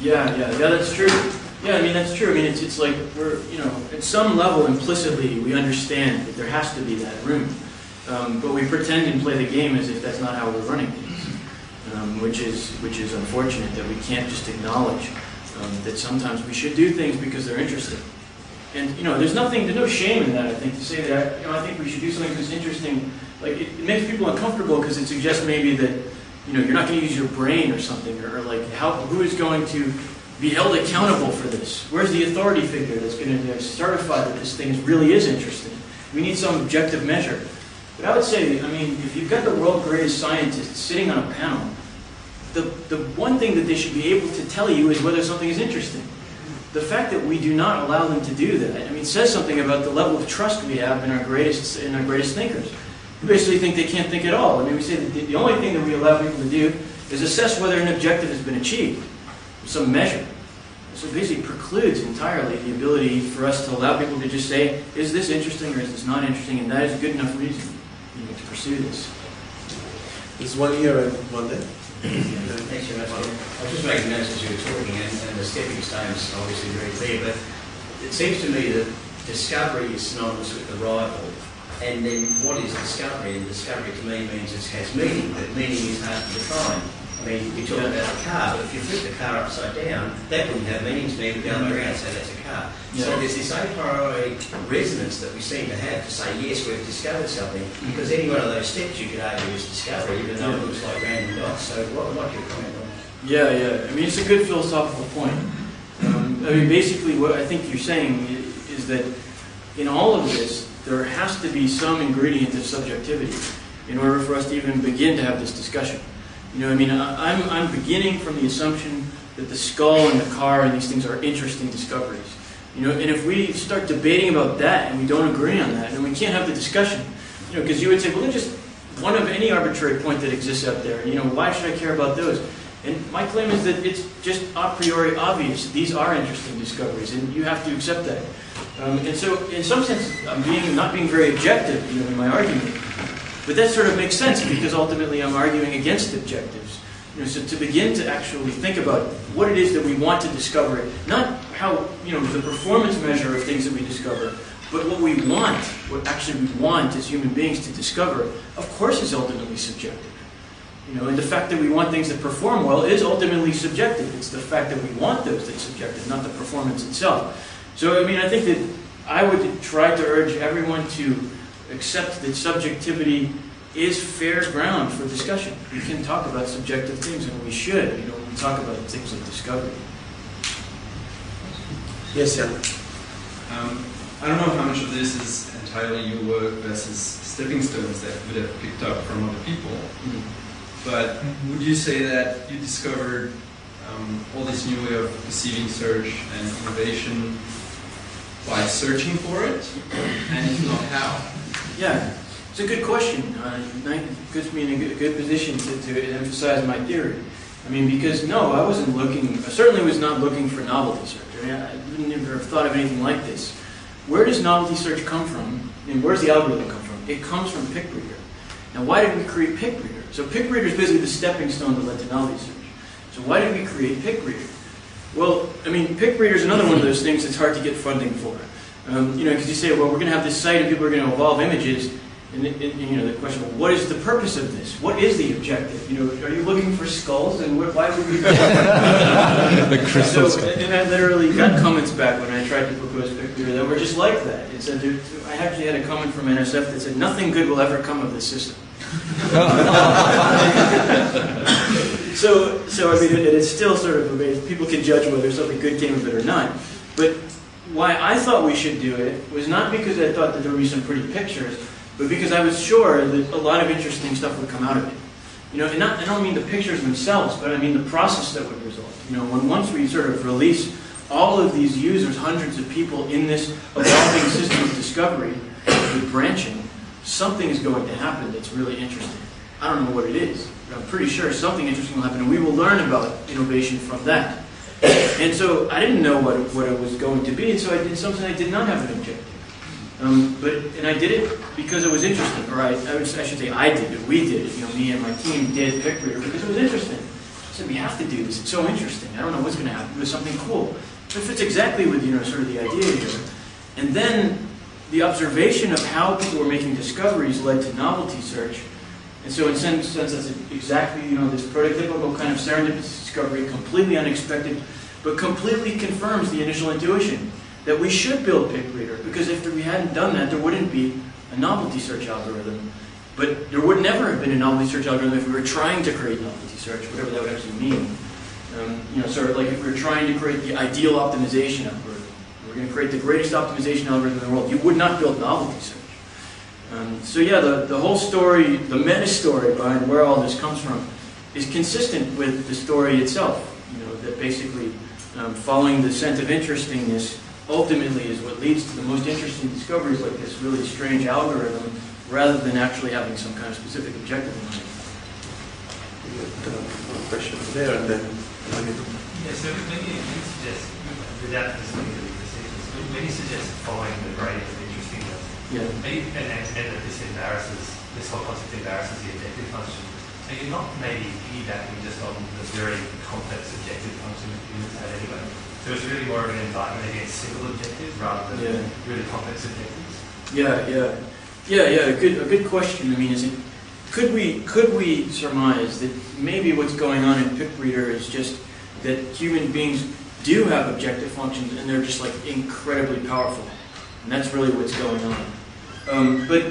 [SPEAKER 3] Yeah, yeah, yeah, that's true. Yeah, I mean, that's true. I mean, it's, it's like we're, you know, at some level implicitly we understand that there has to be that room. Um, but we pretend and play the game as if that's not how we're running things, um, which, is, which is unfortunate that we can't just acknowledge um, that sometimes we should do things because they're interesting. And, you know, there's nothing, there's no shame in that, I think, to say that, you know, I think we should do something that's interesting. Like, it, it makes people uncomfortable because it suggests maybe that, you know, you're not going to use your brain or something, or, or like, how, who is going to be held accountable for this? Where's the authority figure that's going to certify that this thing really is interesting? We need some objective measure. But I would say, I mean, if you've got the world's greatest scientists sitting on a panel, the, the one thing that they should be able to tell you is whether something is interesting. The fact that we do not allow them to do that, I mean, says something about the level of trust we have in our greatest, in our greatest thinkers. We basically think they can't think at all. I mean, we say that the, only thing that we allow people to do is assess whether an objective has been achieved, some measure. So it basically precludes entirely the ability for us to allow people to just say, is this interesting or is this not interesting? And that is a good enough reason you know, to pursue this.
[SPEAKER 2] There's one here and one there.
[SPEAKER 8] Thanks very much. I was just making notes as you were talking, and, and the stepping stones are obviously very clear, but it seems to me that discovery is synonymous with arrival. And then what is discovery? And discovery to me means it has meaning, but meaning is hard to define. I mean, we talk
[SPEAKER 3] Yeah.
[SPEAKER 8] about a car, but if you flip the car upside down, that wouldn't have meaning to me, the other way around, say that's a car. So there's this a priori resonance that we seem to have to say, yes, we've discovered something, because any one of those steps you could argue is discovery, even though it looks like random dots. So what would like your comment on?
[SPEAKER 3] Yeah, yeah. I mean, it's a good philosophical point. Um, I mean, basically, what I think you're saying is that in all of this, there has to be some ingredient of subjectivity in order for us to even begin to have this discussion. You know, I mean, I- I'm, I'm beginning from the assumption that the skull and the car and these things are interesting discoveries. You know, and if we start debating about that and we don't agree on that, then we can't have the discussion. You know, because you would say, well, just one of any arbitrary point that exists out there. You know, why should I care about those? And my claim is that it's just a priori obvious. These are interesting discoveries, and you have to accept that. Um, and so, in some sense, I'm being not being very objective, you know, in my argument. But that sort of makes sense because ultimately I'm arguing against objectives. You know, so to begin to actually think about what it is that we want to discover, not how you know the performance measure of things that we discover, but what we want, what actually we want as human beings to discover, of course, is ultimately subjective. You know, and the fact that we want things that perform well is ultimately subjective. It's the fact that we want those that's subjective, not the performance itself. So, I mean, I think that I would try to urge everyone to accept that subjectivity is fair ground for discussion. We can talk about subjective things, and we should, you know, when we talk about things like discovery.
[SPEAKER 2] Yes, Jan.
[SPEAKER 9] Um, I don't know how much of this is entirely your work versus stepping stones that would have picked up from other people. But would you say that you discovered um, all this new way of perceiving search and innovation by searching for it? And if not, how?
[SPEAKER 3] Yeah, it's a good question. Uh, it puts me in a good, good position to, to emphasize my theory. I mean, because no, I wasn't looking, I certainly was not looking for novelty search. I, mean, I wouldn't ever have thought of anything like this. Where does novelty search come from? And does the algorithm come from? It comes from PicBreeder. Now, why did we create PicBreeder? So PicBreeder is basically the stepping stone that led to novelty search. So why did we create PicBreeder? Well, I mean, PicBreeder is another one of those things that's hard to get funding for. Um, you know, because you say, well, we're going to have this site and people are going to evolve images. And, and, and, you know, the question, well, what is the purpose of this? What is the objective? You know, are you looking for skulls? And what, why would we?
[SPEAKER 4] The crystal
[SPEAKER 3] so, and I literally got comments back when I tried to propose PicBreeder that were just like that. It said, I actually had a comment from NSF that said, nothing good will ever come of this system. so, so I mean, it, it's still sort of. People can judge whether something good came of it or not. But why I thought we should do it was not because I thought that there would be some pretty pictures, but because I was sure that a lot of interesting stuff would come out of it. You know, and not, I don't mean the pictures themselves, but I mean the process that would result. You know, when once we sort of release all of these users, hundreds of people in this evolving system of discovery with branching, something is going to happen that's really interesting. I don't know what it is, but I'm pretty sure something interesting will happen, and we will learn about innovation from that. And so I didn't know what, what it was going to be, and so I did something I did not have an objective. Um, but and I did it because it was interesting, or I, I, would, I should say I did it. We did it. You know, me and my team did PicBreeder because it was interesting. I said we have to do this. It's so interesting. I don't know what's going to happen. It was something cool. So It fits exactly with you know sort of the idea here. And then the observation of how people were making discoveries led to novelty search. And so in some sense, that's exactly you know this prototypical kind of serendipitous discovery, completely unexpected, but completely confirms the initial intuition that we should build PicBreeder because if we hadn't done that, there wouldn't be a novelty search algorithm. But there would never have been a novelty search algorithm if we were trying to create novelty search, whatever that would actually mean. Um, you know, sort of like if we were trying to create the ideal optimization algorithm, we're going to create the greatest optimization algorithm in the world. You would not build novelty search. Um, so yeah, the, the whole story, the meta story behind where all this comes from, is consistent with the story itself. You know, that basically um, following the scent of interestingness ultimately is what leads to the most interesting discoveries like this really strange algorithm rather than actually having some kind of specific objective in mind.
[SPEAKER 2] One question there and then
[SPEAKER 7] Yes, so maybe you suggest, without listening to the decisions, maybe suggest following the gradient of interestingness.
[SPEAKER 3] Yeah.
[SPEAKER 7] Maybe, and, and, and that this embarrasses, this whole concept embarrasses the objective function. So you're not maybe piggybacking just on the very complex objective function that humans have anyway. So it's really more of an indictment against single objectives rather than
[SPEAKER 3] Yeah.
[SPEAKER 7] really complex objectives.
[SPEAKER 3] Yeah, yeah, yeah, yeah. A good, a good question. I mean, is it could we could we surmise that maybe what's going on in PicBreeder is just that human beings do have objective functions and they're just like incredibly powerful, and that's really what's going on. Um, but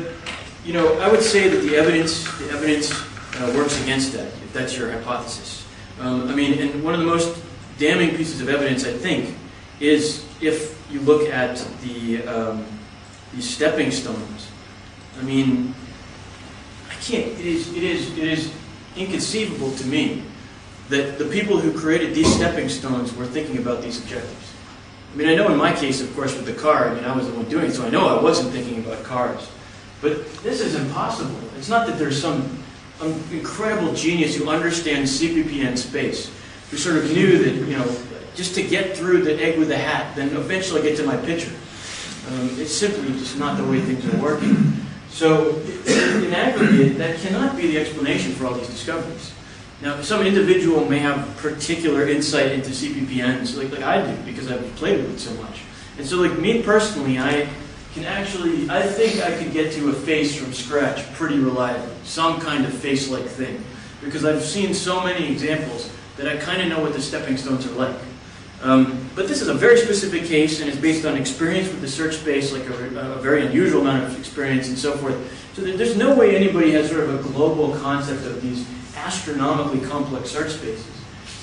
[SPEAKER 3] you know, I would say that the evidence the evidence uh, works against that if that's your hypothesis. Um, I mean, and one of the most damning pieces of evidence I think is if you look at the um, these stepping stones. I mean, I can't. It is. It is. It is inconceivable to me that the people who created these stepping stones were thinking about these objectives. I mean, I know in my case, of course, with the car. I mean, I was the one doing it, so I know I wasn't thinking about cars. But this is impossible. It's not that there's some um, incredible genius who understands CPPN space, who sort of knew that you know just to get through the egg with the hat, then eventually get to my picture. Um, it's simply just not the way things are working. So, in aggregate, that cannot be the explanation for all these discoveries. Now, some individual may have particular insight into CPPNs, like, like I do, because I've played with it so much. And so, like me personally, I can actually, I think I could get to a face from scratch pretty reliably, some kind of face-like thing, because I've seen so many examples that I kind of know what the stepping stones are like. Um, but this is a very specific case and it's based on experience with the search space, like a, a very unusual amount of experience and so forth. So there's no way anybody has sort of a global concept of these astronomically complex search spaces.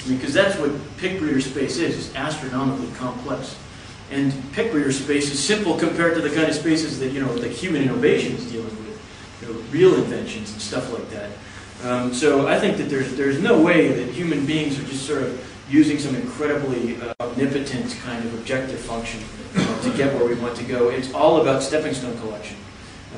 [SPEAKER 3] I mean, because that's what PicBreeder space is, it's astronomically complex. And PicBreeder space is simple compared to the kind of spaces that, you know, like human innovation is dealing with, you know, real inventions and stuff like that. Um, so I think that there's, there's no way that human beings are just sort of using some incredibly uh, omnipotent kind of objective function uh, to get where we want to go. It's all about stepping stone collection.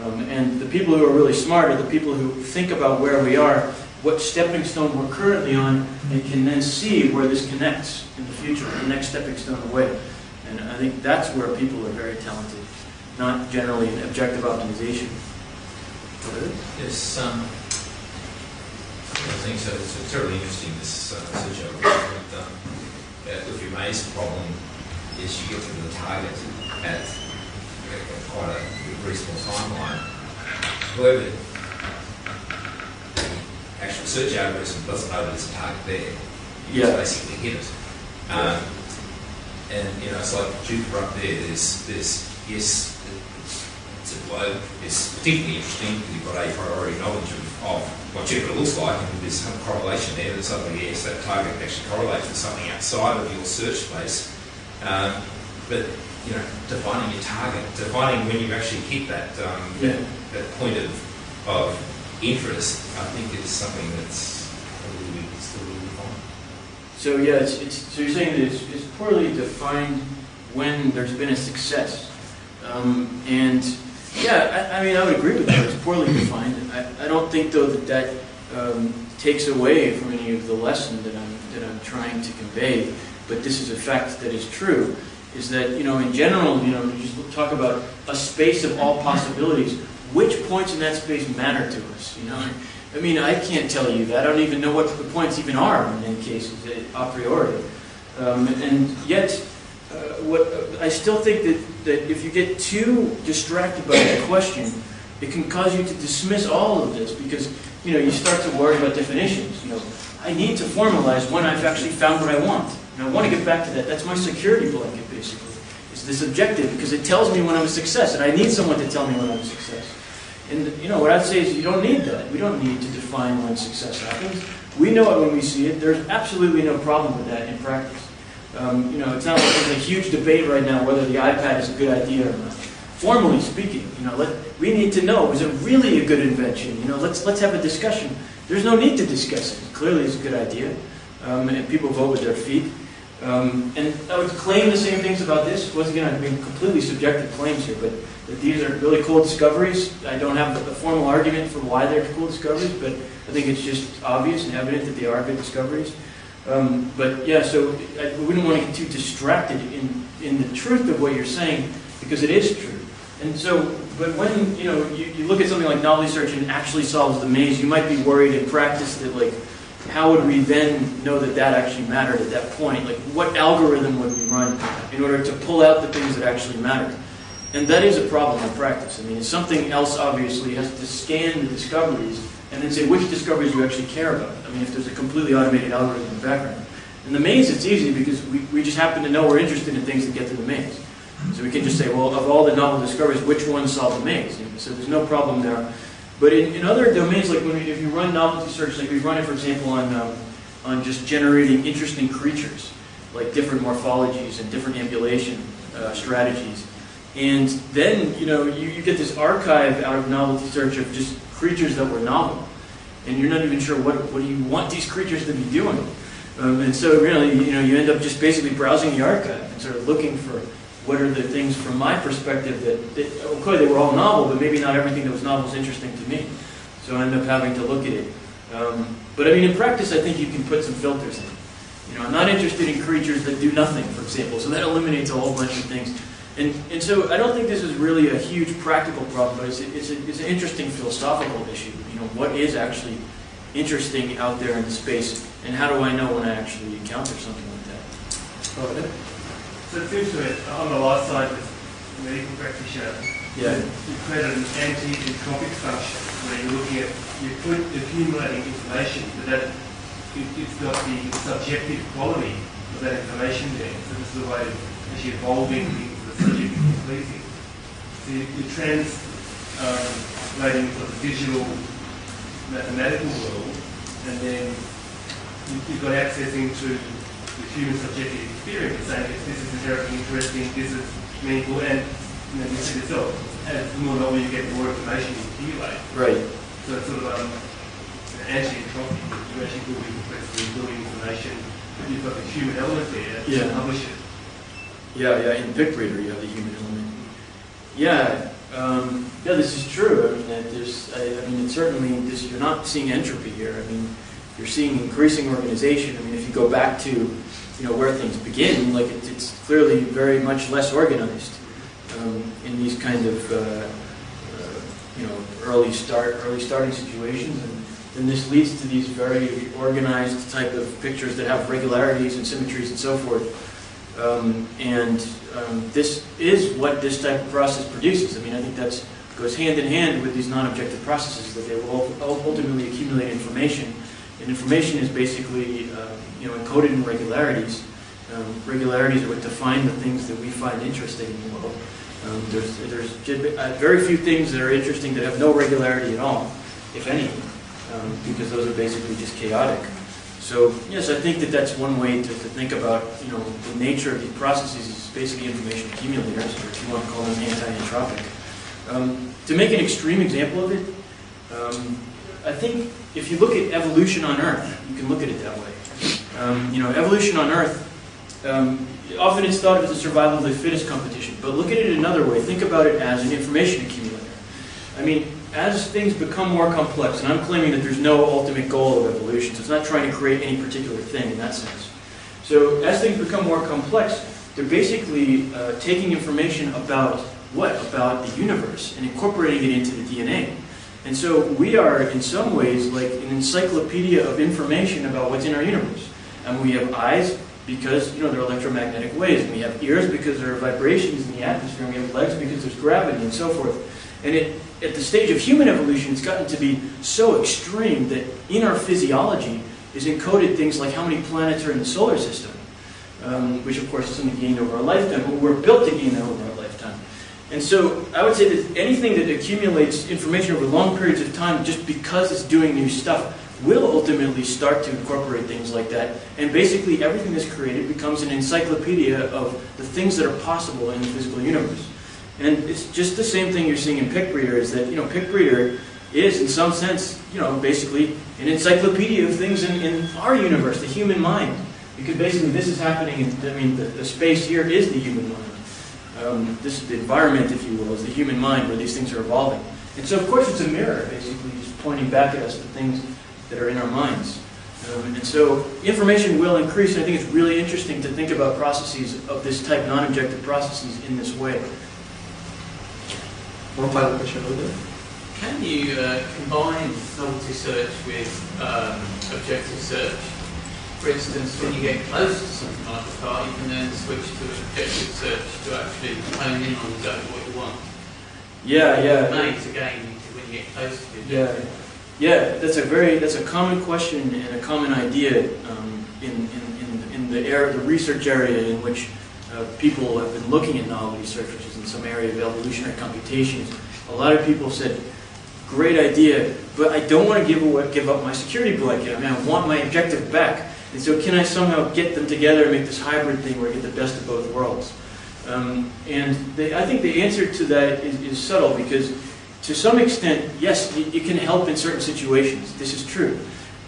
[SPEAKER 3] Um, and the people who are really smart are the people who think about where we are, what stepping stone we're currently on, and can then see where this connects in the future, the next stepping stone away. And I think that's where people are very talented, not generally in objective optimization.
[SPEAKER 10] Yes, um, I think so. It's terribly interesting, this uh, search algorithm. But, um, if your maze problem is you get to the target at quite a reasonable timeline, however, the actual search algorithm doesn't know that there's a target there. You
[SPEAKER 3] Yeah.
[SPEAKER 10] just basically hit it. Um, and, you know, it's like Jupiter up there, there's, there's, yes, it's a globe. It's particularly interesting because you've got a priori knowledge of, of what Jupiter looks like, and there's some correlation there that suddenly, yes, that target actually correlates with something outside of your search space. Um, but, you know, defining your target, defining when you actually hit that, um,
[SPEAKER 3] Yeah.
[SPEAKER 10] that point of, of interest, I think is something that's a little bit, still a little defined.
[SPEAKER 3] So yeah, it's, it's, so you're saying that it's, it's poorly defined when there's been a success. Um, and yeah, I, I mean, I would agree with that. It's poorly defined. I, I don't think though that that um, takes away from any of the lesson that I'm that I'm trying to convey. But this is a fact that is true. Is that you know in general, you know, you just talk about a space of all possibilities. Which points in that space matter to us? You know, I mean, I can't tell you that. I don't even know what the points even are in many cases a priori. Um, and yet, uh, what I still think that, that if you get too distracted by the question, it can cause you to dismiss all of this because you know you start to worry about definitions. You know, I need to formalize when I've actually found what I want, and I want to get back to that. That's my security blanket, basically. It's this objective because it tells me when I'm a success, and I need someone to tell me when I'm a success. And you know what I'd say is you don't need that. We don't need to define when success happens. We know it when we see it. There's absolutely no problem with that in practice. Um, you know, it's not like there's a huge debate right now whether the iPad is a good idea or not. Formally speaking, you know, let, we need to know is it really a good invention? You know, let's let's have a discussion. There's no need to discuss it. Clearly, it's a good idea, um, and people vote with their feet. Um, and I would claim the same things about this. Once again, I'm making completely subjective claims here, but these are really cool discoveries. I don't have a formal argument for why they're cool discoveries, but I think it's just obvious and evident that they are good discoveries. Um, but yeah, so I we wouldn't want to get too distracted in, in the truth of what you're saying because it is true. And so, but when you know you, you look at something like novelty search and actually solves the maze, you might be worried in practice that like how would we then know that that actually mattered at that point? Like what algorithm would we run in order to pull out the things that actually mattered? And that is a problem in practice. I mean, it's something else obviously has to scan the discoveries and then say which discoveries you actually care about. I mean, if there's a completely automated algorithm in the background. In the maze, it's easy because we, we just happen to know we're interested in things that get to the maze. So we can just say, well, of all the novel discoveries, which one solve the maze? So there's no problem there. But in, in other domains, like when we, if you run novelty search, like we run it, for example, on, um, on just generating interesting creatures, like different morphologies and different ambulation uh, strategies. And then, you know, you, you get this archive out of novelty search of just creatures that were novel. And you're not even sure what, what do you want these creatures to be doing. Um, and so really, you know, you end up just basically browsing the archive and sort of looking for what are the things from my perspective that, that okay, they were all novel, but maybe not everything that was novel is interesting to me. So I end up having to look at it. Um, but I mean, in practice, I think you can put some filters in. You know, I'm not interested in creatures that do nothing, for example. So that eliminates a whole bunch of things. And, and so I don't think this is really a huge practical problem, but it's, a, it's, a, it's an interesting philosophical issue. You know, what is actually interesting out there in the space, and how do I know when I actually encounter something like that?
[SPEAKER 1] Right.
[SPEAKER 11] So it seems to me, on the life scientist medical practitioner,
[SPEAKER 3] Yeah.
[SPEAKER 11] you created an anti-entropic function where you're looking at, you put accumulating information, but that it, it's got the subjective quality of that information there. So this is a way of actually evolving things that are subjectively pleasing. So you, you're translating from the visual mathematical world, and then you, you've got access into the human subjective experience, saying yes, this is inherently interesting, this is meaningful, and you know, you said yourself, as the more novel you get, the more information you accumulate.
[SPEAKER 3] Right.
[SPEAKER 11] So it's sort of um, an anti-entropic, you're actually building complexity, building information, you've got the human element there
[SPEAKER 3] Yeah.
[SPEAKER 11] to publish it.
[SPEAKER 3] Yeah, yeah. In PicBreeder, you have the human element. Yeah, um, yeah. This is true. I mean, there's. I, I mean, it's certainly. This, you're not seeing entropy here. I mean, you're seeing increasing organization. I mean, if you go back to, you know, where things begin, like it, it's clearly very much less organized um, in these kind of, uh, uh, you know, early start, early starting situations, and then this leads to these very organized type of pictures that have regularities and symmetries and so forth. Um, and um, this is what this type of process produces. I mean, I think that goes hand in hand with these non-objective processes that they will ultimately accumulate information. And information is basically, uh, you know, encoded in regularities. Um, regularities are what define the things that we find interesting in the world. Um, there's there's uh, very few things that are interesting that have no regularity at all, if any, um, because those are basically just chaotic. So yes, I think that that's one way to, to think about, you know, the nature of these processes is basically information accumulators, or if you want to call them anti-entropic. Um, to make an extreme example of it, um, I think if you look at evolution on Earth, you can look at it that way. Um, you know, evolution on Earth, um, often it's thought of as a survival of the fittest competition, but look at it another way. Think about it as an information accumulator. I mean, as things become more complex, and I'm claiming that there's no ultimate goal of evolution, so it's not trying to create any particular thing in that sense. So as things become more complex, they're basically uh, taking information about what? About the universe and incorporating it into the DNA. And so we are, in some ways, like an encyclopedia of information about what's in our universe. And we have eyes because, you know, they're electromagnetic waves. And we have ears because there are vibrations in the atmosphere. And we have legs because there's gravity and so forth. And it, at the stage of human evolution, it's gotten to be so extreme that in our physiology is encoded things like how many planets are in the solar system, um, which of course is something gained over a lifetime, but we're built to gain that over our lifetime. And so I would say that anything that accumulates information over long periods of time just because it's doing new stuff will ultimately start to incorporate things like that. And basically everything that's created becomes an encyclopedia of the things that are possible in the physical universe. And it's just the same thing you're seeing in PicBreeder is that, you know, PicBreeder is in some sense, you know, basically an encyclopedia of things in, in our universe, the human mind. Because basically this is happening, in, I mean, the, the space here is the human mind. Um, this is the environment, if you will, is the human mind where these things are evolving. And so, of course, it's a mirror, basically, just pointing back at us the things that are in our minds. Um, and so information will increase, and I think it's really interesting to think about processes of this type, non-objective processes, in this way.
[SPEAKER 2] One final question.
[SPEAKER 12] Can you uh, combine novelty search with um, objective search? For instance, when you get close to something like a car, you can then switch to objective search to actually hone in on exactly what you want.
[SPEAKER 3] Yeah, yeah.
[SPEAKER 12] Maze, again, when you get close to the
[SPEAKER 3] Yeah,
[SPEAKER 12] objective.
[SPEAKER 3] yeah, that's a very, that's a common question and a common idea um, in, in, in, in the area, the research area in which uh, people have been looking at which is in some area of evolutionary computations. A lot of people said, great idea, but I don't want to give away, give up my security blanket. I mean, I want my objective back. And so can I somehow get them together and make this hybrid thing where I get the best of both worlds? Um, and they, I think the answer to that is, is subtle because to some extent, yes, it can help in certain situations. This is true.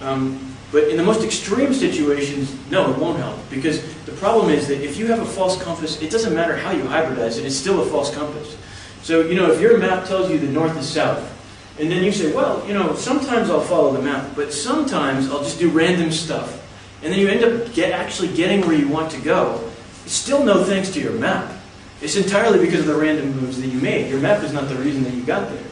[SPEAKER 3] Um, but in the most extreme situations, no, it won't help. Because the problem is that if you have a false compass, it doesn't matter how you hybridize it, it's still a false compass. So, you know, if your map tells you the north is south, and then you say, well, you know, sometimes I'll follow the map, but sometimes I'll just do random stuff. And then you end up get, actually getting where you want to go. It's still no thanks to your map. It's entirely because of the random moves that you made. Your map is not the reason that you got there.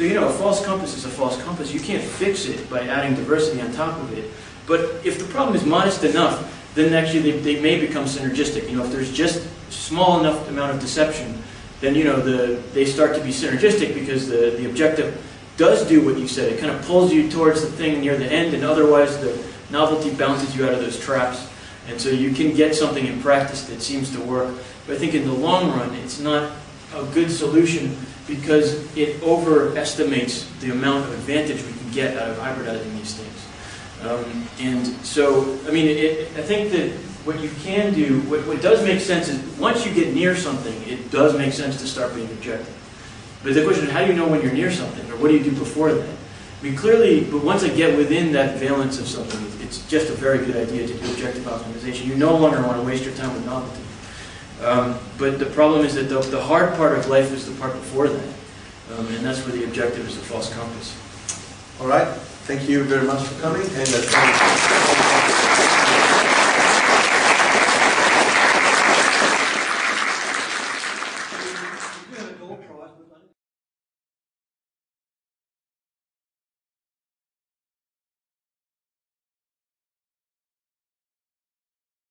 [SPEAKER 3] So, you know, a false compass is a false compass. You can't fix it by adding diversity on top of it. But if the problem is modest enough, then actually they, they may become synergistic. You know, if there's just small enough amount of deception, then, you know, the, they start to be synergistic because the, the objective does do what you said. It kind of pulls you towards the thing near the end, and otherwise the novelty bounces you out of those traps. And so you can get something in practice that seems to work. But I think in the long run, it's not a good solution because it overestimates the amount of advantage we can get out of hybridizing these things. Um, and so, I mean, it, I think that what you can do, what, what does make sense is once you get near something, it does make sense to start being objective. But the question is, how do you know when you're near something, or what do you do before that? I mean, clearly, but once I get within that valence of something, it's- it's just a very good idea to do objective optimization. You no longer want to waste your time with novelty. Um, but the problem is that the, the hard part of life is the part before that. Um, and that's where the objective is the false compass.
[SPEAKER 2] All right. Thank you very much for coming. And